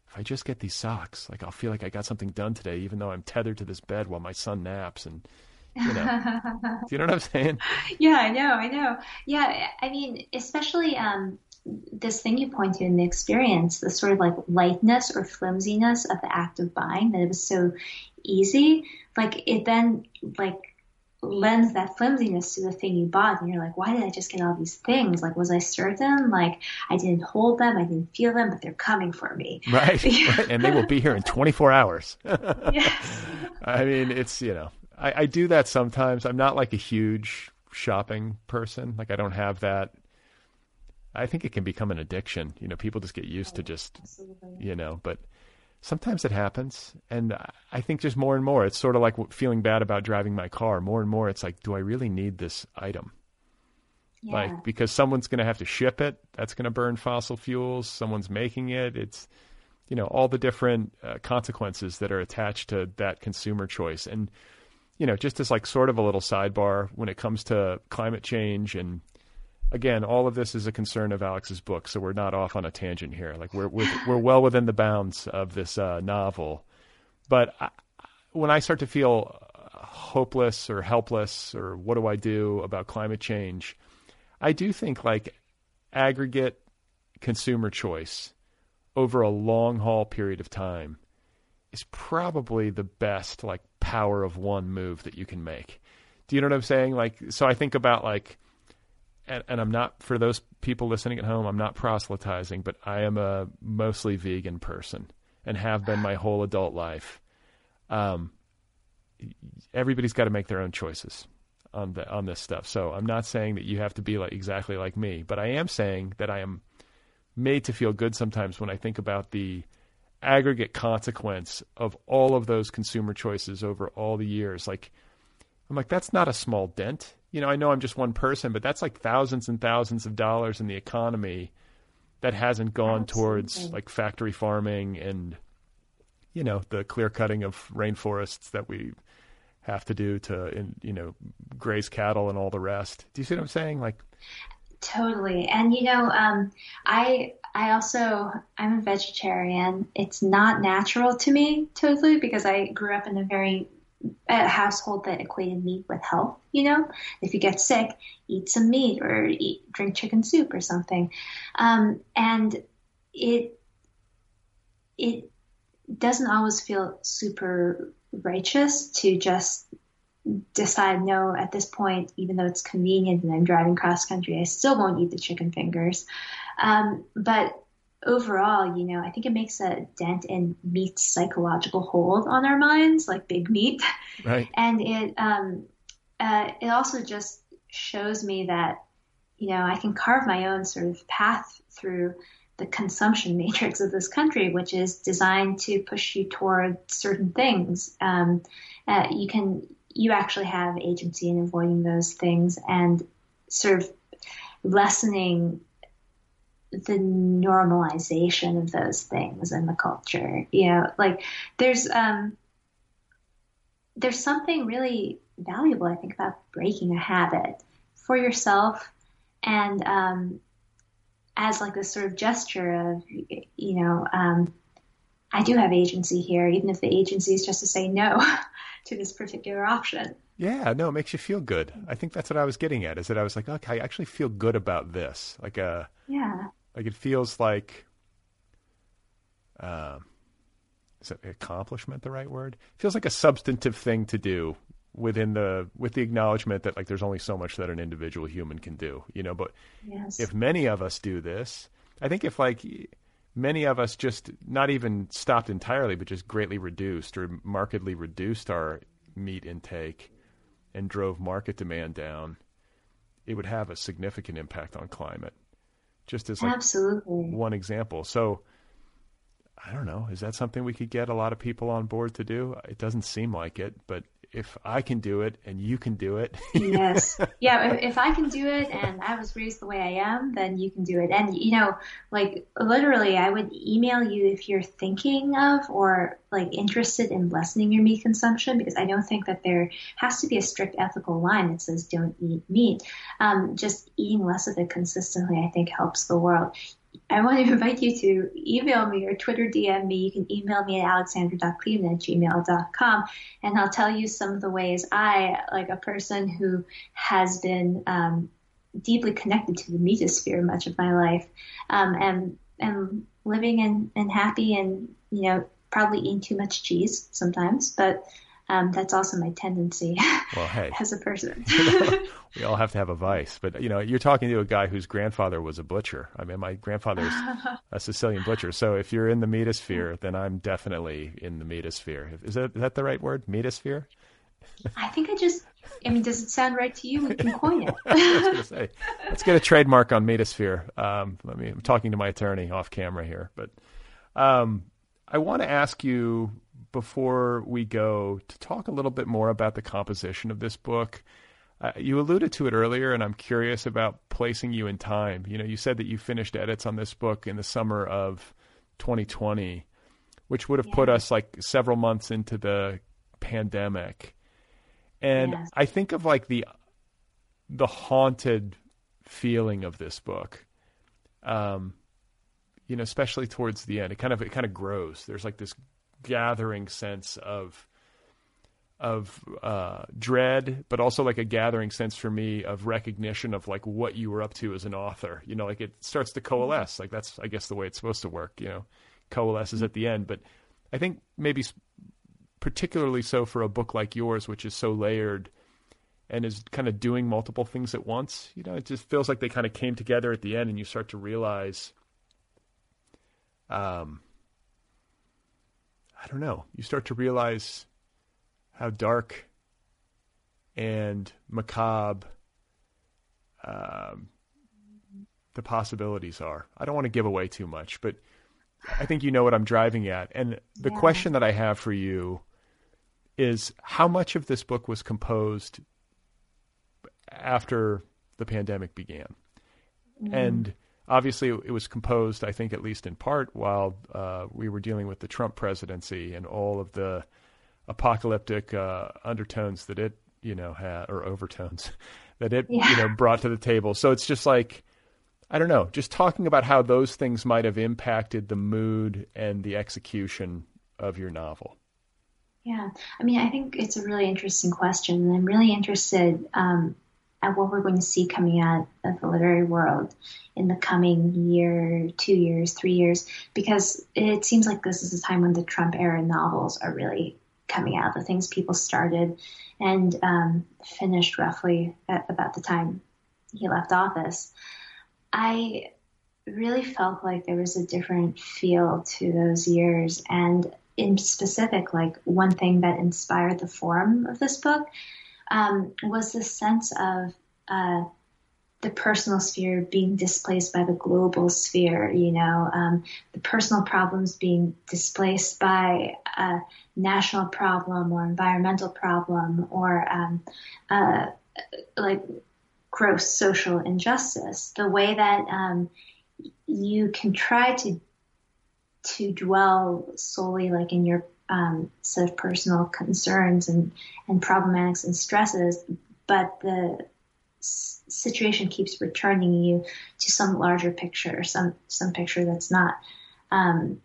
if I just get these socks, like I'll feel like I got something done today, even though I'm tethered to this bed while my son naps, and you know, do you know what I'm saying? Yeah, I know, I know. Yeah, I mean, especially um, this thing you point to in the experience, the sort of like lightness or flimsiness of the act of buying, that it was so easy, like it then like lends that flimsiness to the thing you bought and you're like why did i just get all these things? Like was i certain like i didn't hold them i didn't feel them but they're coming for me. Right, right. and they will be here in 24 hours. Yes. I mean it's you know I, I do that sometimes. I'm not like a huge shopping person. Like i don't have that I think it can become an addiction. You know, people just get used to just, you know, but sometimes it happens. And I think just more and more, it's sort of like feeling bad about driving my car. More and more, it's like, do I really need this item? Yeah. Like, because someone's going to have to ship it. That's going to burn fossil fuels. Someone's making it. It's, you know, all the different uh, consequences that are attached to that consumer choice. And, you know, just as like sort of a little sidebar when it comes to climate change and, again, all of this is a concern of Alex's book, so we're not off on a tangent here. Like we're we're, we're well within the bounds of this uh, novel. But I, when I start to feel hopeless or helpless, or what do I do about climate change, I do think like aggregate consumer choice over a long haul period of time is probably the best like power of one move that you can make. Do you know what I'm saying? Like, so I think about like, and, and I'm not for those people listening at home. I'm not proselytizing, but I am a mostly vegan person and have been my whole adult life. Um, everybody's got to make their own choices on the on this stuff. So I'm not saying that you have to be like exactly like me, but I am saying that I am made to feel good sometimes when I think about the aggregate consequence of all of those consumer choices over all the years. Like, I'm like, that's not a small dent. You know, I know I'm just one person, but that's like thousands and thousands of dollars in the economy that hasn't gone Absolutely. towards like factory farming and, you know, the clear cutting of rainforests that we have to do to, you know, graze cattle and all the rest. Do you see what I'm saying? Like, Totally. And you know, um, I I also I'm a vegetarian. It's not natural to me totally because I grew up in a very a household that equated meat with health. You know, if you get sick, eat some meat or eat, drink chicken soup or something. Um, and it it doesn't always feel super righteous to just decide no at this point, even though it's convenient and I'm driving cross country, I still won't eat the chicken fingers. Um, but overall, you know, I think it makes a dent in meat's psychological hold on our minds, like big meat. Right. And it um, uh, it also just shows me that you know I can carve my own sort of path through the consumption matrix of this country, which is designed to push you toward certain things. Um, uh, you can you actually have agency in avoiding those things and sort of lessening the normalization of those things in the culture. You know, like there's um there's something really valuable, I think, about breaking a habit for yourself and um, as like this sort of gesture of, you know, um, I do have agency here, even if the agency is just to say no to this particular option. Yeah, no, it makes you feel good. I think that's what I was getting at. Is that I was like, okay, I actually feel good about this. Like uh, yeah, like it feels like, uh, is it accomplishment the right word? It feels like a substantive thing to do within the with the acknowledgement that like there's only so much that an individual human can do. You know, but yes. if many of us do this, I think if like many of us just not even stopped entirely, but just greatly reduced or markedly reduced our meat intake and drove market demand down, it would have a significant impact on climate. Just as like Absolutely. one example. So I don't know, is that something we could get a lot of people on board to do? It doesn't seem like it, but if I can do it and you can do it. yes. Yeah. If, if, I can do it and I was raised the way I am, then you can do it. And, you know, like literally, I would email you if you're thinking of or like interested in lessening your meat consumption because I don't think that there has to be a strict ethical line that says don't eat meat. Um, just eating less of it consistently, I think, helps the world. I want to invite you to email me or Twitter DM me. You can email me at alexandra.cleveland at gmail.com and I'll tell you some of the ways I, like a person who has been um, deeply connected to the meatosphere much of my life, um, and, and living and, and happy and, you know, probably eating too much cheese sometimes, but um, that's also my tendency well, hey, as a person. we all have to have a vice, but you know, you're talking to a guy whose grandfather was a butcher. I mean, my grandfather's a Sicilian butcher. So if you're in the metasphere, then I'm definitely in the metasphere. Is that, is that the right word? Metasphere? I think I just, I mean, does it sound right to you? We can coin it. say, let's get a trademark on metasphere. Um, let me, I'm talking to my attorney off camera here, but um, I want to ask you before we go to talk a little bit more about the composition of this book. Uh, you alluded to it earlier, and I'm curious about placing you in time. You know, you said that you finished edits on this book in the summer of 2020, which would have yeah. put us like several months into the pandemic. And yes. I think of like the the haunted feeling of this book. Um, you know, especially towards the end, it kind of it kind of grows. There's like this gathering sense of of uh, dread, but also like a gathering sense for me of recognition of like what you were up to as an author. You know, like it starts to coalesce. Like that's I guess the way it's supposed to work. You know, coalesces at the end. But I think maybe particularly so for a book like yours, which is so layered and is kind of doing multiple things at once. You know, it just feels like they kind of came together at the end, and you start to realize, um, I don't know, you start to realize how dark and macabre um, the possibilities are. I don't want to give away too much, but I think you know what I'm driving at. And the yeah. question that I have for you is how much of this book was composed after the pandemic began? Mm. And obviously, it was composed, I think, at least in part, while uh, we were dealing with the Trump presidency and all of the apocalyptic uh, undertones that it, you know, had or overtones that it, yeah. you know, brought to the table. So it's just like I don't know, just talking about how those things might have impacted the mood and the execution of your novel. Yeah, I mean, I think it's a really interesting question, and I'm really interested um, at what we're going to see coming out of the literary world in the coming year, two years, three years, because it seems like this is a time when the Trump era novels are really coming out, the things people started and um, finished roughly at about the time he left office. I really felt like there was a different feel to those years. And in specific, like one thing that inspired the form of this book um, was the sense of uh, the personal sphere being displaced by the global sphere, you know, um, the personal problems being displaced by a national problem or environmental problem or um, uh, like gross social injustice. The way that um, you can try to to dwell solely like in your um, of personal concerns and and problematics and stresses, but the s- situation keeps returning you to some larger picture, some some picture that's not um,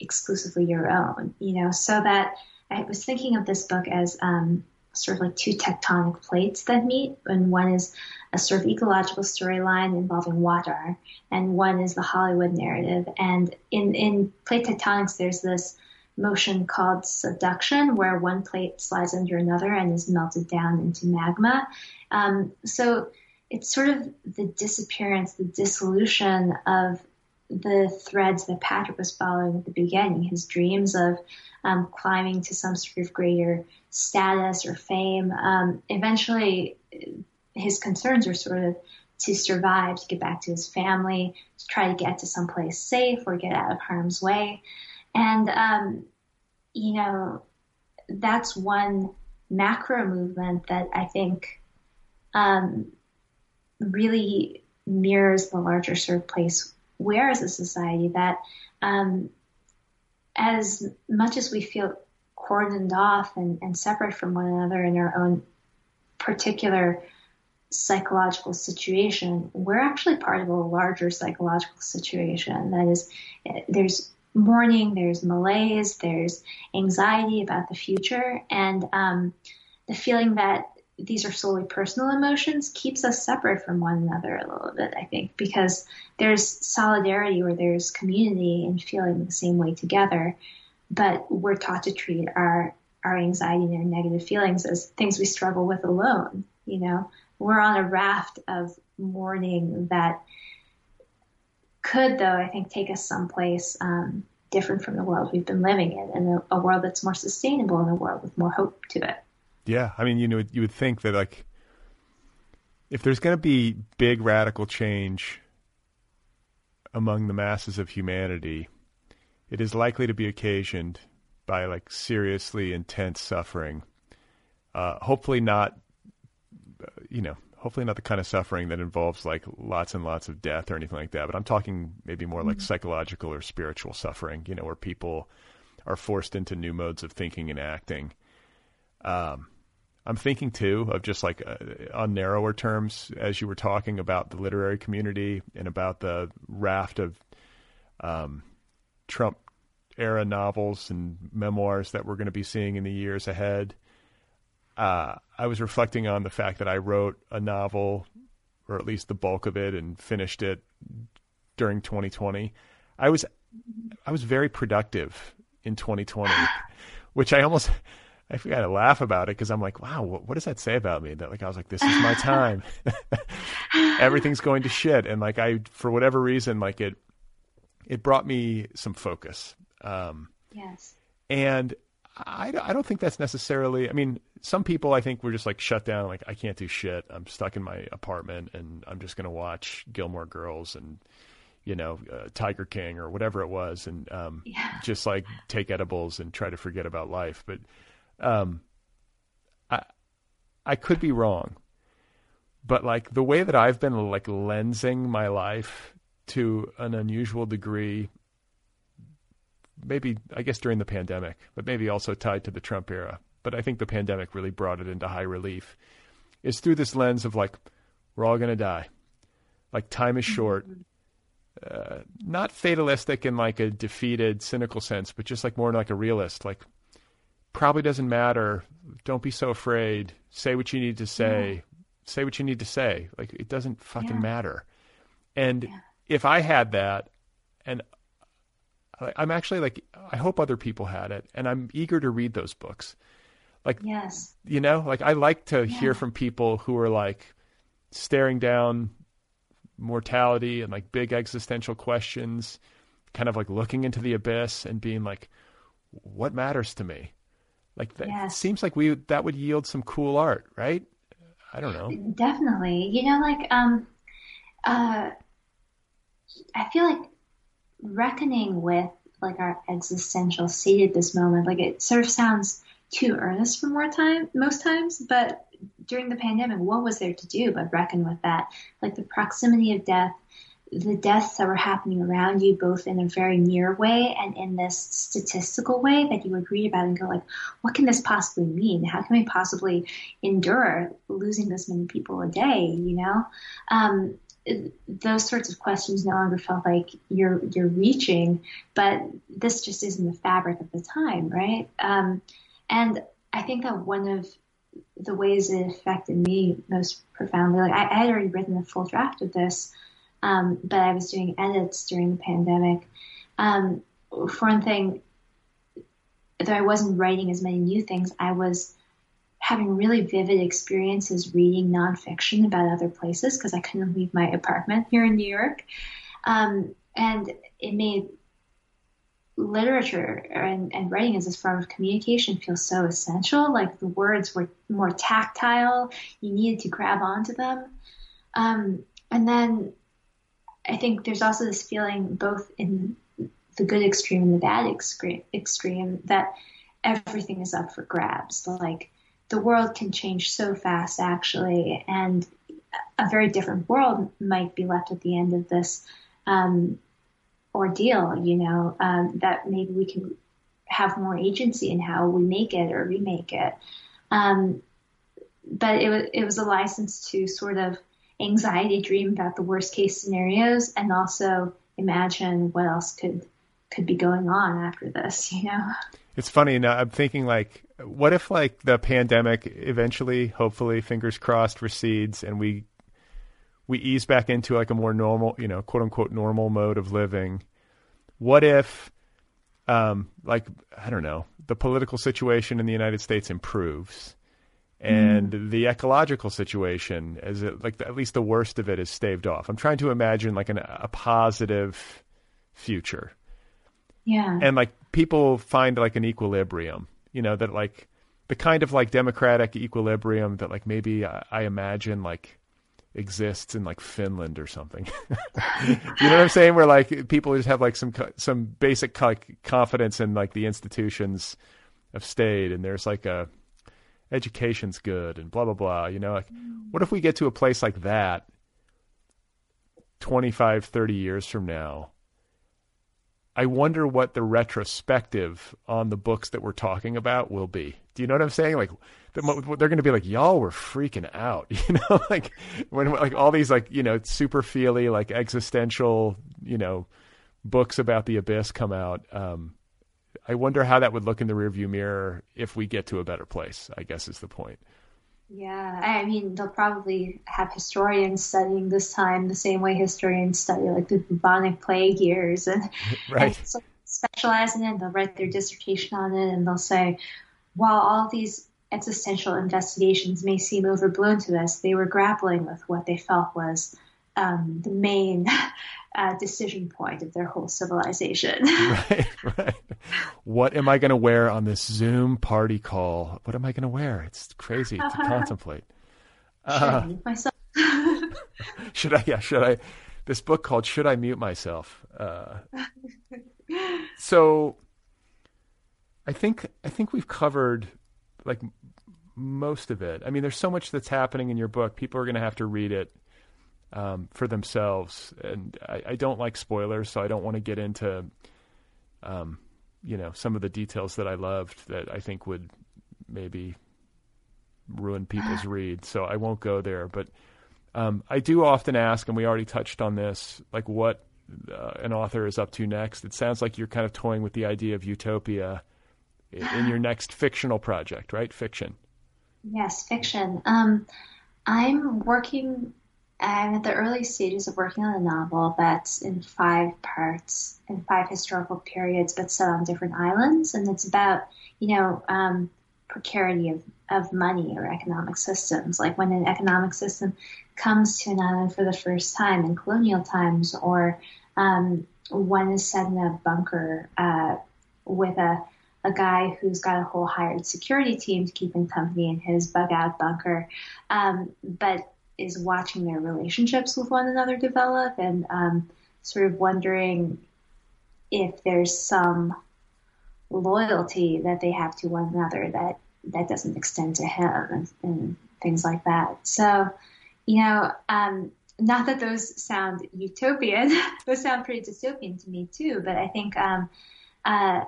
exclusively your own. You know, so that I was thinking of this book as um, sort of like two tectonic plates that meet, and one is a sort of ecological storyline involving water, and one is the Hollywood narrative. And in in plate tectonics, there's this motion called subduction, where one plate slides under another and is melted down into magma. Um, so it's sort of the disappearance, the dissolution of the threads that Patrick was following at the beginning, his dreams of um, climbing to some sort of greater status or fame. Um, eventually, his concerns are sort of to survive, to get back to his family, to try to get to someplace safe or get out of harm's way. And, um, you know, that's one macro movement that I think um, really mirrors the larger sort of place where as a society that um, as much as we feel cordoned off and, and separate from one another in our own particular psychological situation, we're actually part of a larger psychological situation. That is, there's mourning, there's malaise, there's anxiety about the future, and um, the feeling that these are solely personal emotions keeps us separate from one another a little bit, I think, because there's solidarity or there's community in feeling the same way together, but we're taught to treat our our anxiety and our negative feelings as things we struggle with alone. You know, we're on a raft of mourning that could, though, I think, take us someplace um, different from the world we've been living in, and a, a world that's more sustainable, and a world with more hope to it. Yeah, I mean, you know, you would think that like if there's going to be big radical change among the masses of humanity, it is likely to be occasioned by like seriously intense suffering. Uh, hopefully not, uh, you know, hopefully not the kind of suffering that involves like lots and lots of death or anything like that. But I'm talking maybe more mm-hmm. like psychological or spiritual suffering, you know, where people are forced into new modes of thinking and acting. Um, I'm thinking too of just like uh, on narrower terms, as you were talking about the literary community and about the raft of um, Trump era novels and memoirs that we're going to be seeing in the years ahead. Uh, I was reflecting on the fact that I wrote a novel, or at least the bulk of it, and finished it during 2020. I was I was very productive in 2020, which I almost I forgot to laugh about it because I'm like, wow, what, what, does that say about me? That like I was like, this is my time. Everything's going to shit, and like I, for whatever reason, like it, it brought me some focus. Um, yes. And I, I don't think that's necessarily. I mean, some people I think were just like shut down. Like I can't do shit. I'm stuck in my apartment, and I'm just gonna watch Gilmore Girls and you know uh, Tiger King or whatever it was, and um, yeah. just like take edibles and try to forget about life. But um, I I could be wrong, but like the way that I've been like lensing my life to an unusual degree maybe I guess during the pandemic, but maybe also tied to the Trump era. But I think the pandemic really brought it into high relief. Is through this lens of like we're all going to die, like time is short. Uh, not fatalistic in like a defeated, cynical sense, but just like more like a realist. Like probably doesn't matter. Don't be so afraid. Say what you need to say. Yeah. Say what you need to say. Like it doesn't fucking yeah. matter. And yeah. if I had that, and I'm actually like, I hope other people had it, and I'm eager to read those books. Like, yes, you know, like I like to yeah. hear from people who are like staring down mortality and like big existential questions, kind of like looking into the abyss and being like, what matters to me? Like that yes. seems like we that would yield some cool art, right? I don't know. Definitely. You know, like um uh I feel like reckoning with like our existential state at this moment. Like it sort of sounds too earnest for more time most times, but during the pandemic, what was there to do but reckon with that? Like the proximity of death, the deaths that were happening around you, both in a very near way and in this statistical way that you would read about and go like, what can this possibly mean? How can we possibly endure losing this many people a day? You know, um, those sorts of questions no longer felt like you're you're reaching, but this just isn't the fabric of the time, right? Um, and I think that one of the ways it affected me most profoundly, like I, I had already written a full draft of this, um, but I was doing edits during the pandemic. Um, for one thing, though I wasn't writing as many new things, I was having really vivid experiences reading nonfiction about other places because I couldn't leave my apartment here in New York. Um, and it made literature and, and, writing as a form of communication feel so essential. Like the words were more tactile, you needed to grab onto them. Um, and then I think there's also this feeling, both in the good extreme and the bad extreme, extreme that everything is up for grabs. Like the world can change so fast, actually, and a very different world might be left at the end of this um, ordeal. You know, um, that maybe we can have more agency in how we make it or remake it. Um, but it was it was a license to sort of anxiety dream about the worst case scenarios and also imagine what else could could be going on after this. You know. It's funny now. I'm thinking like, what if like the pandemic eventually, hopefully, fingers crossed, recedes and we we ease back into like a more normal, you know, quote unquote normal mode of living. What if, um, like I don't know, the political situation in the United States improves, and mm. the ecological situation, as it like at least the worst of it is staved off. I'm trying to imagine like an, a positive future. Yeah. And like people find like an equilibrium, you know, that like the kind of like democratic equilibrium that like maybe I, I imagine like exists in like Finland or something. you know what I'm saying? Where like people just have like some some basic like confidence in like the institutions of state, and there's like a education's good and blah blah blah. You know, like mm. what if we get to a place like that 25, 30 years from now? I wonder what the retrospective on the books that we're talking about will be. Do you know what I'm saying? Like they're going to be like, y'all were freaking out, you know, like when like all these like you know super feely like existential you know books about the abyss come out. Um, I wonder how that would look in the rearview mirror if we get to a better place. I guess is the point. Yeah, I mean, they'll probably have historians studying this time the same way historians study like the bubonic plague years, and, right. and so specialize in it. They'll write their dissertation on it, and they'll say, while all these existential investigations may seem overblown to us, they were grappling with what they felt was um, the main uh, decision point of their whole civilization. right, right. What am I going to wear on this Zoom party call? What am I going to wear? It's crazy to contemplate. Should uh, I mute myself? should I? Yeah, should I? This book called "Should I Mute Myself." Uh, so, I think I think we've covered like most of it. I mean, there's so much that's happening in your book. People are going to have to read it um, for themselves, and I, I, don't like spoilers, so I don't want to get into, um, you know, some of the details that I loved that I think would maybe ruin people's read. So I won't go there, but um, I do often ask, and we already touched on this, like what uh, an author is up to next. It sounds like you're kind of toying with the idea of utopia in your next fictional project, right? Fiction. Yes, fiction. Um, I'm working. I'm at the early stages of working on a novel that's in five parts, in five historical periods, but set on different islands, and it's about you know um, precarity of of money or economic systems. Like when an economic system comes to an island for the first time in colonial times, or um, one is set in a bunker uh, with a a guy who's got a whole hired security team to keep him company in his bug out bunker, um, but is watching their relationships with one another develop and um, sort of wondering if there's some loyalty that they have to one another that that doesn't extend to him and, and things like that. So, you know, um, not that those sound utopian; those sound pretty dystopian to me too. But I think um, uh,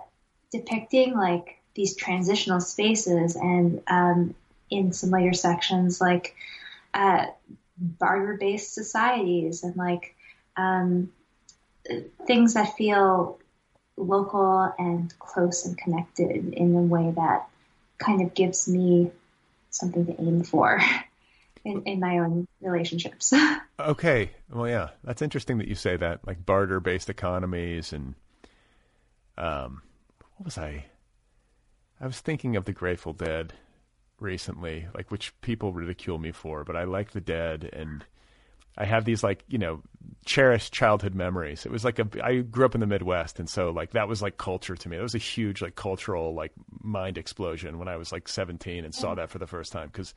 depicting like these transitional spaces and um, in some later sections like uh, barter-based societies and like um, things that feel local and close and connected in a way that kind of gives me something to aim for in, in my own relationships. okay. Well, yeah, that's interesting that you say that, like barter based economies and, um, what was I? I was thinking of the Grateful Dead recently, like which people ridicule me for, but I like the Dead and I have these like, you know, cherished childhood memories. It was like a I grew up in the Midwest and so like that was like culture to me. It was a huge like cultural like mind explosion when I was like 17 and saw mm. that for the first time cuz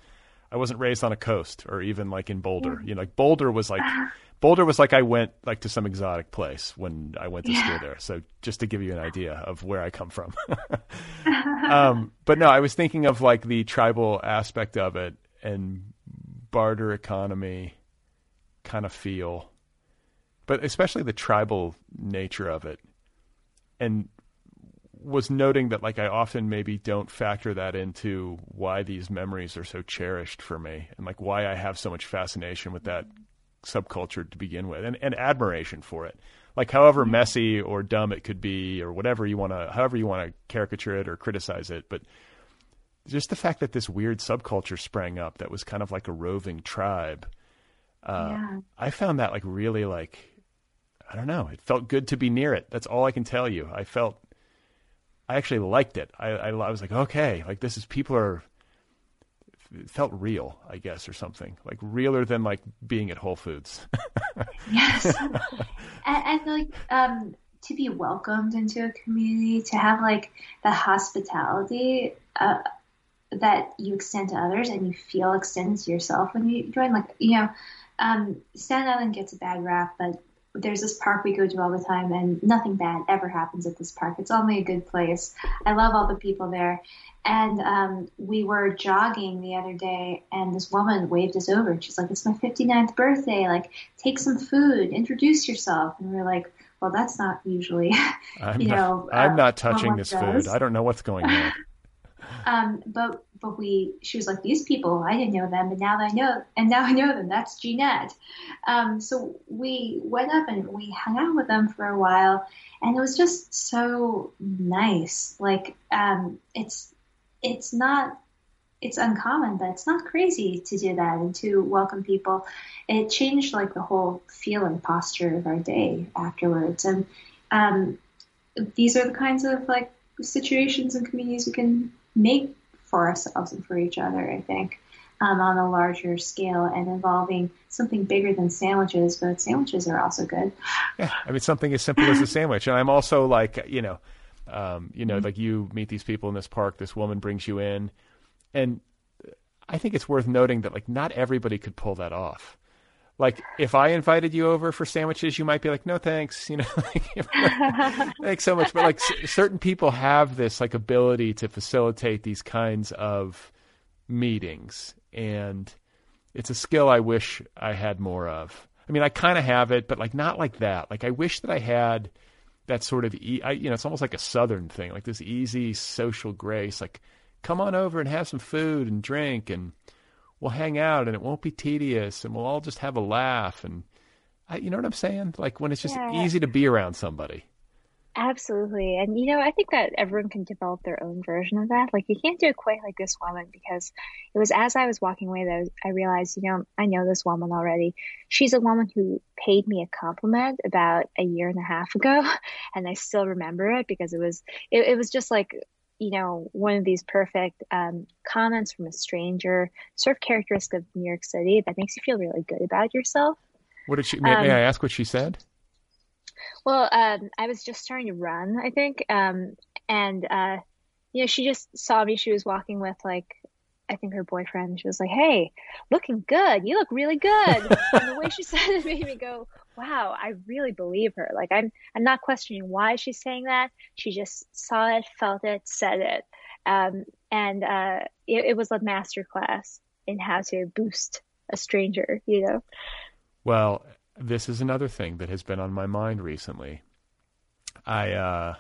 I wasn't raised on a coast or even like in Boulder. Mm. You know, like Boulder was like Boulder was like I went like to some exotic place when I went to yeah. school there. So just to give you an idea of where I come from. um, but no, I was thinking of like the tribal aspect of it and barter economy kind of feel, but especially the tribal nature of it. And was noting that like I often maybe don't factor that into why these memories are so cherished for me and like why I have so much fascination with that subculture to begin with and, and admiration for it. Like however messy or dumb it could be or whatever you want to however you want to caricature it or criticize it, but just the fact that this weird subculture sprang up that was kind of like a roving tribe. Uh, yeah. I found that like really like I don't know. It felt good to be near it. That's all I can tell you. I felt I actually liked it. I, I, I was like, okay, like this is people are it felt real, I guess, or something like realer than like being at Whole Foods. yes, and, and, like um, to be welcomed into a community, to have like the hospitality uh, that you extend to others, and you feel extended to yourself when you join. Like you know, um, Staten Island gets a bad rap, but there's this park we go to all the time and nothing bad ever happens at this park. It's only a good place. I love all the people there. And um, we were jogging the other day and this woman waved us over and she's like, it's my 59th birthday. Like, take some food, introduce yourself. And we are like, well, that's not usually, I'm you not, know. I'm uh, not touching this does. food. I don't know what's going on. Um, but but we she was like these people I didn't know them, but now I know and now I know them. That's Jeanette. Um, so we went up and we hung out with them for a while, and it was just so nice. Like um, it's it's not it's uncommon, but it's not crazy to do that and to welcome people. It changed like the whole feel and posture of our day afterwards. And um, these are the kinds of like situations and communities we can make for ourselves and for each other. I think um, on a larger scale and involving something bigger than sandwiches, but sandwiches are also good. Yeah, I mean something as simple as a sandwich. And I'm also like, you know, um, you know, mm-hmm. like you meet these people in this park. This woman brings you in, and I think it's worth noting that like not everybody could pull that off. Like if I invited you over for sandwiches, you might be like, "No, thanks," you know, thanks so much. But like c- certain people have this like ability to facilitate these kinds of meetings, and it's a skill I wish I had more of. I mean, I kind of have it, but like not like that. Like I wish that I had that sort of, e- I, you know, it's almost like a Southern thing, like this easy social grace. Like, come on over and have some food and drink, and we'll hang out, and it won't be tedious, and we'll all just have a laugh. And I, you know what I'm saying? Like when it's just yeah. easy to be around somebody. Absolutely. And, you know, I think that everyone can develop their own version of that. Like, you can't do it quite like this woman because it was as I was walking away that I realized, you know, I know this woman already. She's a woman who paid me a compliment about a year and a half ago. And I still remember it because it was, it, it was just like, you know, one of these perfect um, comments from a stranger, sort of characteristic of New York City that makes you feel really good about yourself. What did she, may, um, may I ask what she said? Well, um, I was just starting to run, I think, um, and uh, you know, she just saw me. She was walking with like, I think her boyfriend. She was like, "Hey, looking good. You look really good." and the way she said it made me go, "Wow, I really believe her." Like, I'm, I'm not questioning why she's saying that. She just saw it, felt it, said it, um, and uh, it, it was a master class in how to boost a stranger. You know. Well, this is another thing that has been on my mind recently. I uh,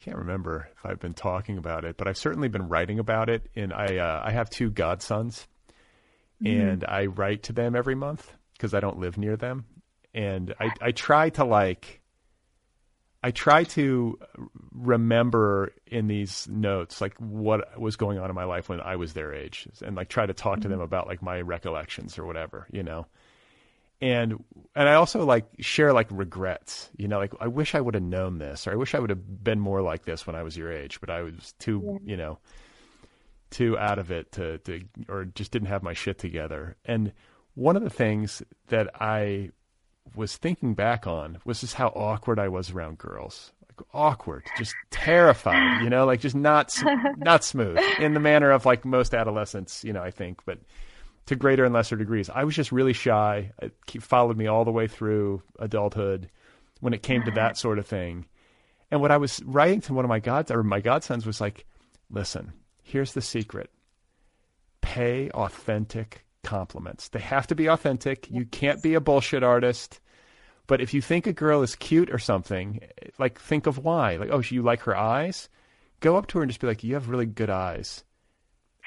can't remember if I've been talking about it, but I've certainly been writing about it. And I uh, I have two godsons, mm. and I write to them every month because I don't live near them, and I I try to like. I try to remember in these notes like what was going on in my life when I was their age, and like try to talk mm-hmm. to them about like my recollections or whatever, you know and and I also like share like regrets. You know, like I wish I would have known this, or I wish I would have been more like this when I was your age, but I was too, yeah. you know, too out of it to to or just didn't have my shit together. And one of the things that I was thinking back on was just how awkward I was around girls. Like awkward, just terrified, you know, like just not not smooth in the manner of like most adolescents, you know, I think, but to greater and lesser degrees. I was just really shy. It followed me all the way through adulthood when it came to that sort of thing. And what I was writing to one of my gods or my godsons was like, listen, here's the secret. Pay authentic compliments. They have to be authentic. You can't be a bullshit artist. But if you think a girl is cute or something, like think of why. Like, oh, you like her eyes? Go up to her and just be like, you have really good eyes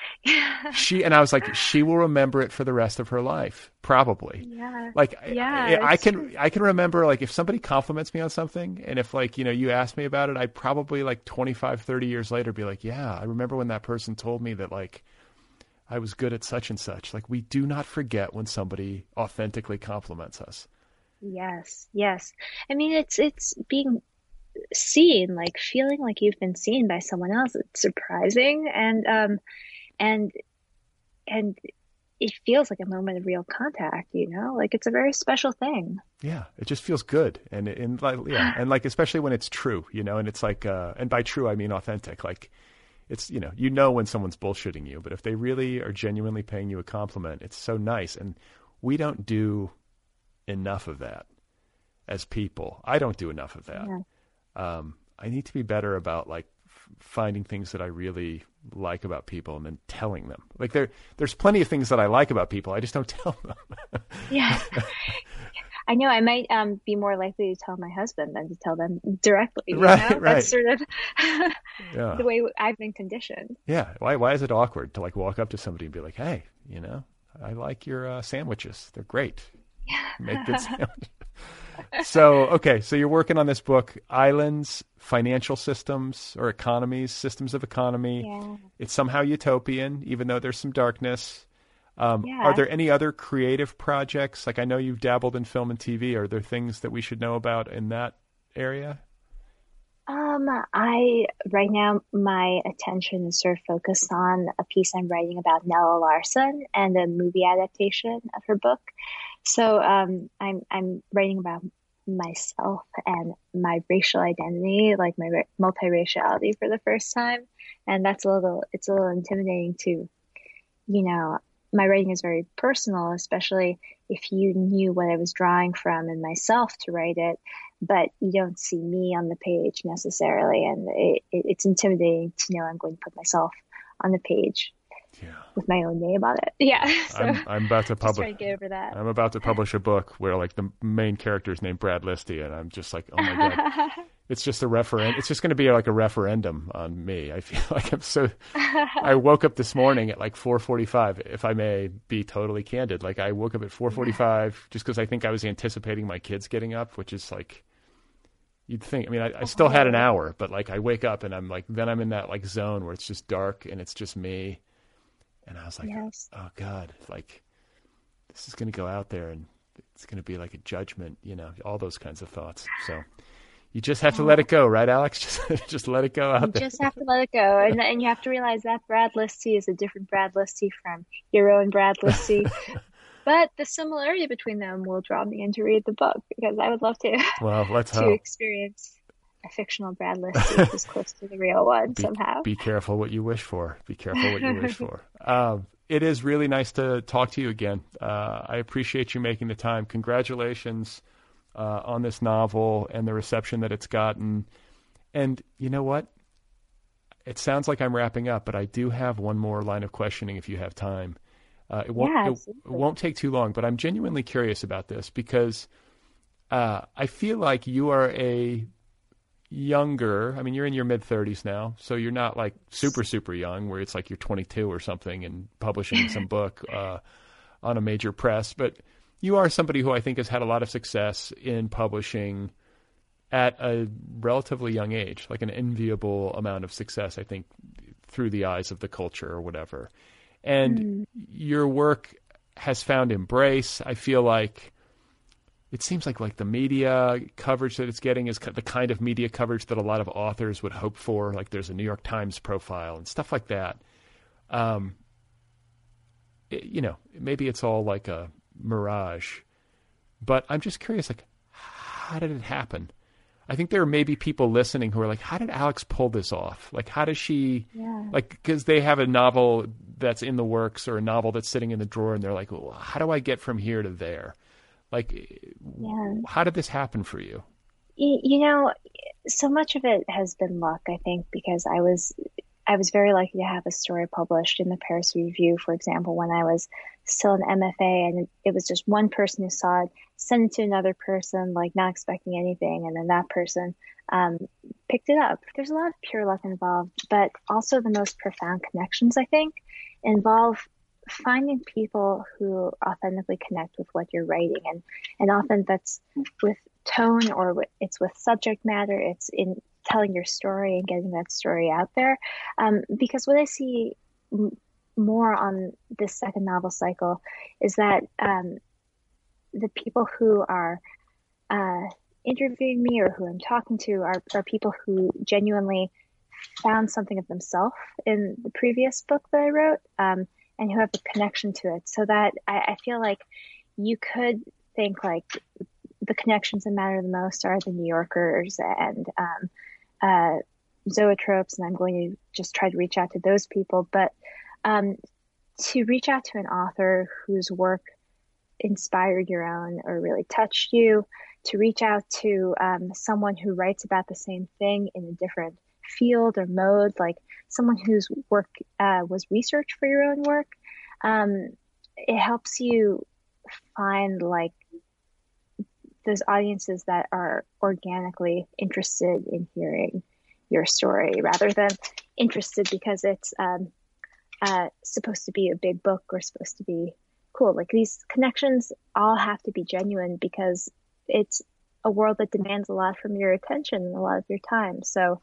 she and I was like, she will remember it for the rest of her life, probably. Yeah. Like, yeah, I, I can true. I can remember like if somebody compliments me on something, and if like you know you ask me about it, I'd probably like 25, 30 years later be like, yeah, I remember when that person told me that like I was good at such and such. Like we do not forget when somebody authentically compliments us. Yes, yes. I mean, it's it's being seen, like feeling like you've been seen by someone else. It's surprising, and um, and and it feels like a moment of real contact you know? Like it's a very special thing. Yeah it just feels good. And and like yeah and like especially when it's true you know? And it's like uh and by true i mean authentic. Like it's you know you know when someone's bullshitting you but if they really are genuinely paying you a compliment it's so nice. And we don't do enough of that as people. I don't do enough of that. Yeah. um i need to be better about like finding things that I really like about people and then telling them. Like there, there's plenty of things that I like about people. I just don't tell them. yeah. I know I might um, be more likely to tell my husband than to tell them directly. right, know? right. That's sort of yeah. the way I've been conditioned. Yeah. Why? Why is it awkward to like walk up to somebody and be like, "Hey, you know, I like your uh, sandwiches. They're great. Yeah. Make good sandwiches." So okay, so you're working on this book, Islands, Financial Systems or Economies, Systems of Economy. Yeah. It's somehow utopian, even though there's some darkness. Um, yeah. Are there any other creative projects? Like I know you've dabbled in film and TV. Are there things that we should know about in that area? Um, I right now my attention is sort of focused on a piece I'm writing about Nella Larsen and a movie adaptation of her book. So um, I'm I'm writing about myself and my racial identity, like my multiraciality for the first time, and that's a little it's a little intimidating to, you know, my writing is very personal, especially if you knew what I was drawing from in myself to write it, but you don't see me on the page necessarily. And it, it, it's intimidating to know I'm going to put myself on the page yeah. with my own name on it. Yeah. So I'm, I'm about to publish. get over that. I'm about to publish a book where like the main character is named Brad Listi, and I'm just like, oh my god, it's just a referendum. It's just going to be like a referendum on me. I feel like I'm so. I woke up this morning at like 4:45. If I may be totally candid, like I woke up at 4:45 just because I think I was anticipating my kids getting up, which is like. You'd think. I mean, I, I still had an hour, but like I wake up and I'm like, then I'm in that like zone where it's just dark and it's just me and I was like, yes. oh God, like this is going to go out there and it's going to be like a judgment, you know, all those kinds of thoughts. So you just have to let it go, right, Alex? Just just let it go out you there. just have to let it go, and and you have to realize that Brad Listi is a different Brad Listi from your own Brad Listi. but the similarity between them will draw me in to read the book because I would love to. Well, let's to hope. experience a fictional Brad Listi is close to the real one be, somehow. Be careful what you wish for. Be careful what you wish for. Um, it is really nice to talk to you again. Uh, I appreciate you making the time. Congratulations uh, on this novel and the reception that it's gotten. And you know what? It sounds like I'm wrapping up, but I do have one more line of questioning if you have time. Uh, it won't yeah, it, it, won't take too long, but I'm genuinely curious about this because uh, I feel like you are a younger. I mean, you're in your mid 30s now, so you're not like super super young, where it's like you're 22 or something and publishing some book uh, on a major press. But you are somebody who I think has had a lot of success in publishing at a relatively young age, like an enviable amount of success, I think, through the eyes of the culture or whatever. And mm. your work has found embrace. I feel like it seems like like the media coverage that it's getting is the kind of media coverage that a lot of authors would hope for. Like there's a New York Times profile and stuff like that. Um, it, you know, maybe it's all like a mirage, but I'm just curious, like, how did it happen? I think there are maybe people listening who are like, how did Alex pull this off? Like, how does she, yeah. like, because they have a novel that's in the works or a novel that's sitting in the drawer and they're like, well, how do I get from here to there? Like, yeah. how did this happen for you? You know, so much of it has been luck, I think, because I was I was very lucky to have a story published in the Paris Review, for example, when I was still an MFA, and it was just one person who saw it, sent it to another person, like not expecting anything, and then that person um, picked it up. There's a lot of pure luck involved, but also the most profound connections, I think, involve finding people who authentically connect with what you're writing. And and often that's with tone or it's with subject matter. It's in telling your story and getting that story out there. Um, because what i see m- more on this second novel cycle is that um, the people who are uh, interviewing me or who i'm talking to are, are people who genuinely found something of themselves in the previous book that i wrote. Um, and who have a connection to it. So that I, I feel like you could think like the connections that matter the most are the New Yorkers and um, uh, zoetropes, and I'm going to just try to reach out to those people. But um, to reach out to an author whose work inspired your own or really touched you, to reach out to um, someone who writes about the same thing in a different field or mode, like someone whose work uh, was research for your own work, um, it helps you find like those audiences that are organically interested in hearing your story rather than interested because it's um, uh, supposed to be a big book or supposed to be cool. Like these connections all have to be genuine because it's a world that demands a lot from your attention and a lot of your time. So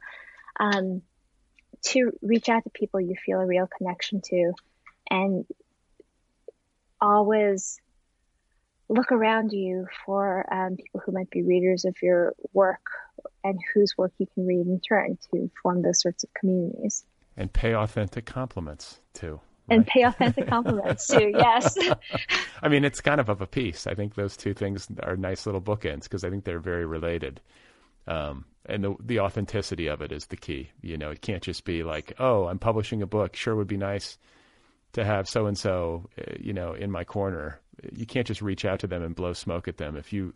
um, to reach out to people you feel a real connection to and always look around you for um, people who might be readers of your work and whose work you can read in turn to form those sorts of communities. And pay authentic compliments too. Right? And pay authentic compliments too, yes. I mean, it's kind of of a piece. I think those two things are nice little bookends because I think they're very related. Um, and the the authenticity of it is the key. You know, it can't just be like, oh, I'm publishing a book. Sure, would be nice to have so and so, you know, in my corner. You can't just reach out to them and blow smoke at them. If you,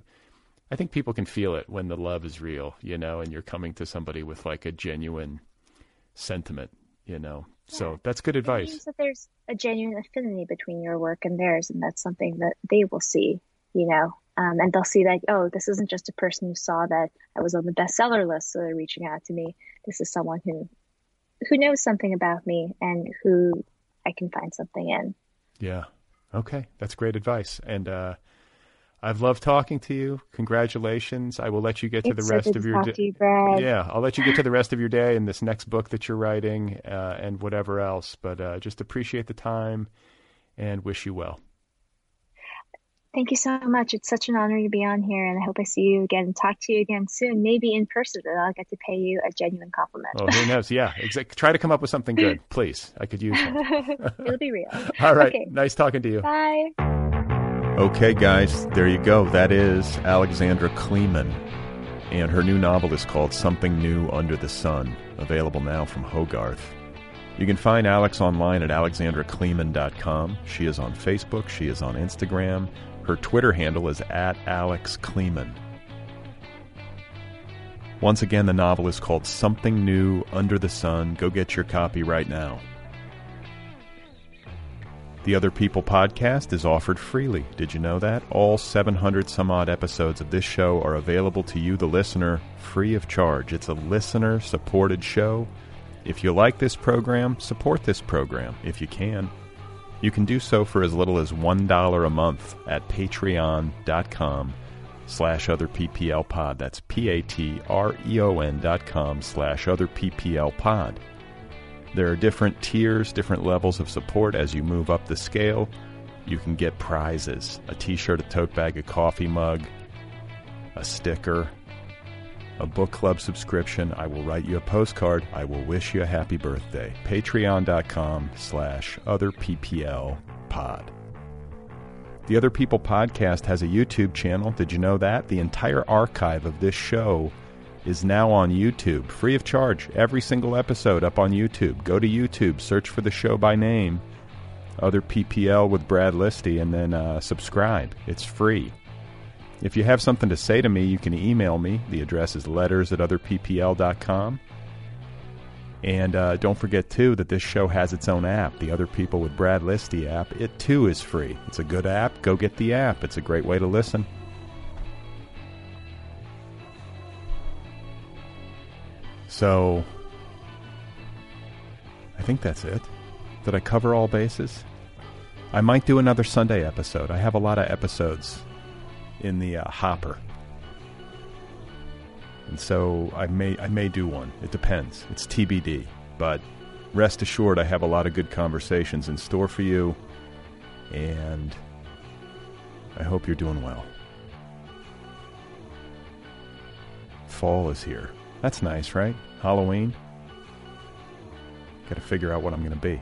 I think people can feel it when the love is real, you know, and you're coming to somebody with like a genuine sentiment, you know. Yeah. So that's good advice. It means that there's a genuine affinity between your work and theirs, and that's something that they will see, you know. Um, and they'll see that, oh, this isn't just a person who saw that I was on the bestseller list, so they're reaching out to me. This is someone who who knows something about me and who I can find something in. Yeah. Okay. That's great advice. And uh, I've loved talking to you. Congratulations. I will let you get to it's the rest of your day. Yeah, I'll let you get to the rest of your day and this next book that you're writing uh, and whatever else. But uh, just appreciate the time and wish you well. Thank you so much. It's such an honor to be on here, and I hope I see you again and talk to you again soon, maybe in person, and I'll get to pay you a genuine compliment. Oh, who knows? Yeah, exactly. Try to come up with something good, please. I could use it. It'll be real. All right. Okay. Nice talking to you. Bye. Okay, guys, there you go. That is Alexandra Kleeman, and her new novel is called Something New Under the Sun, available now from Hogarth. You can find Alex online at alexandrakleeman.com. She is on Facebook, she is on Instagram, her Twitter handle is at Alex Kleeman. Once again, the novel is called Something New Under the Sun. Go get your copy right now. The Other People podcast is offered freely. Did you know that? All 700 some odd episodes of this show are available to you, the listener, free of charge. It's a listener supported show. If you like this program, support this program if you can. You can do so for as little as $1 a month at patreon.com slash other PPL pod. That's P-A-T-R-E-O-N dot com slash other PPL pod. There are different tiers, different levels of support as you move up the scale. You can get prizes, a t-shirt, a tote bag, a coffee mug, a sticker, a book club subscription. I will write you a postcard. I will wish you a happy birthday. Patreon.com slash other PPL pod. The Other People podcast has a YouTube channel. Did you know that? The entire archive of this show is now on YouTube, free of charge. Every single episode up on YouTube. Go to YouTube, search for the show by name, Other PPL with Brad Listi, and then uh, subscribe. It's free. If you have something to say to me, you can email me. The address is letters at otherppl.com. And uh, don't forget, too, that this show has its own app, the Other People with Brad Listi app. It, too, is free. It's a good app. Go get the app. It's a great way to listen. So, I think that's it. Did I cover all bases? I might do another Sunday episode. I have a lot of episodes in the uh, hopper. And so I may I may do one. It depends. It's TBD. But rest assured I have a lot of good conversations in store for you and I hope you're doing well. Fall is here. That's nice, right? Halloween. Got to figure out what I'm going to be.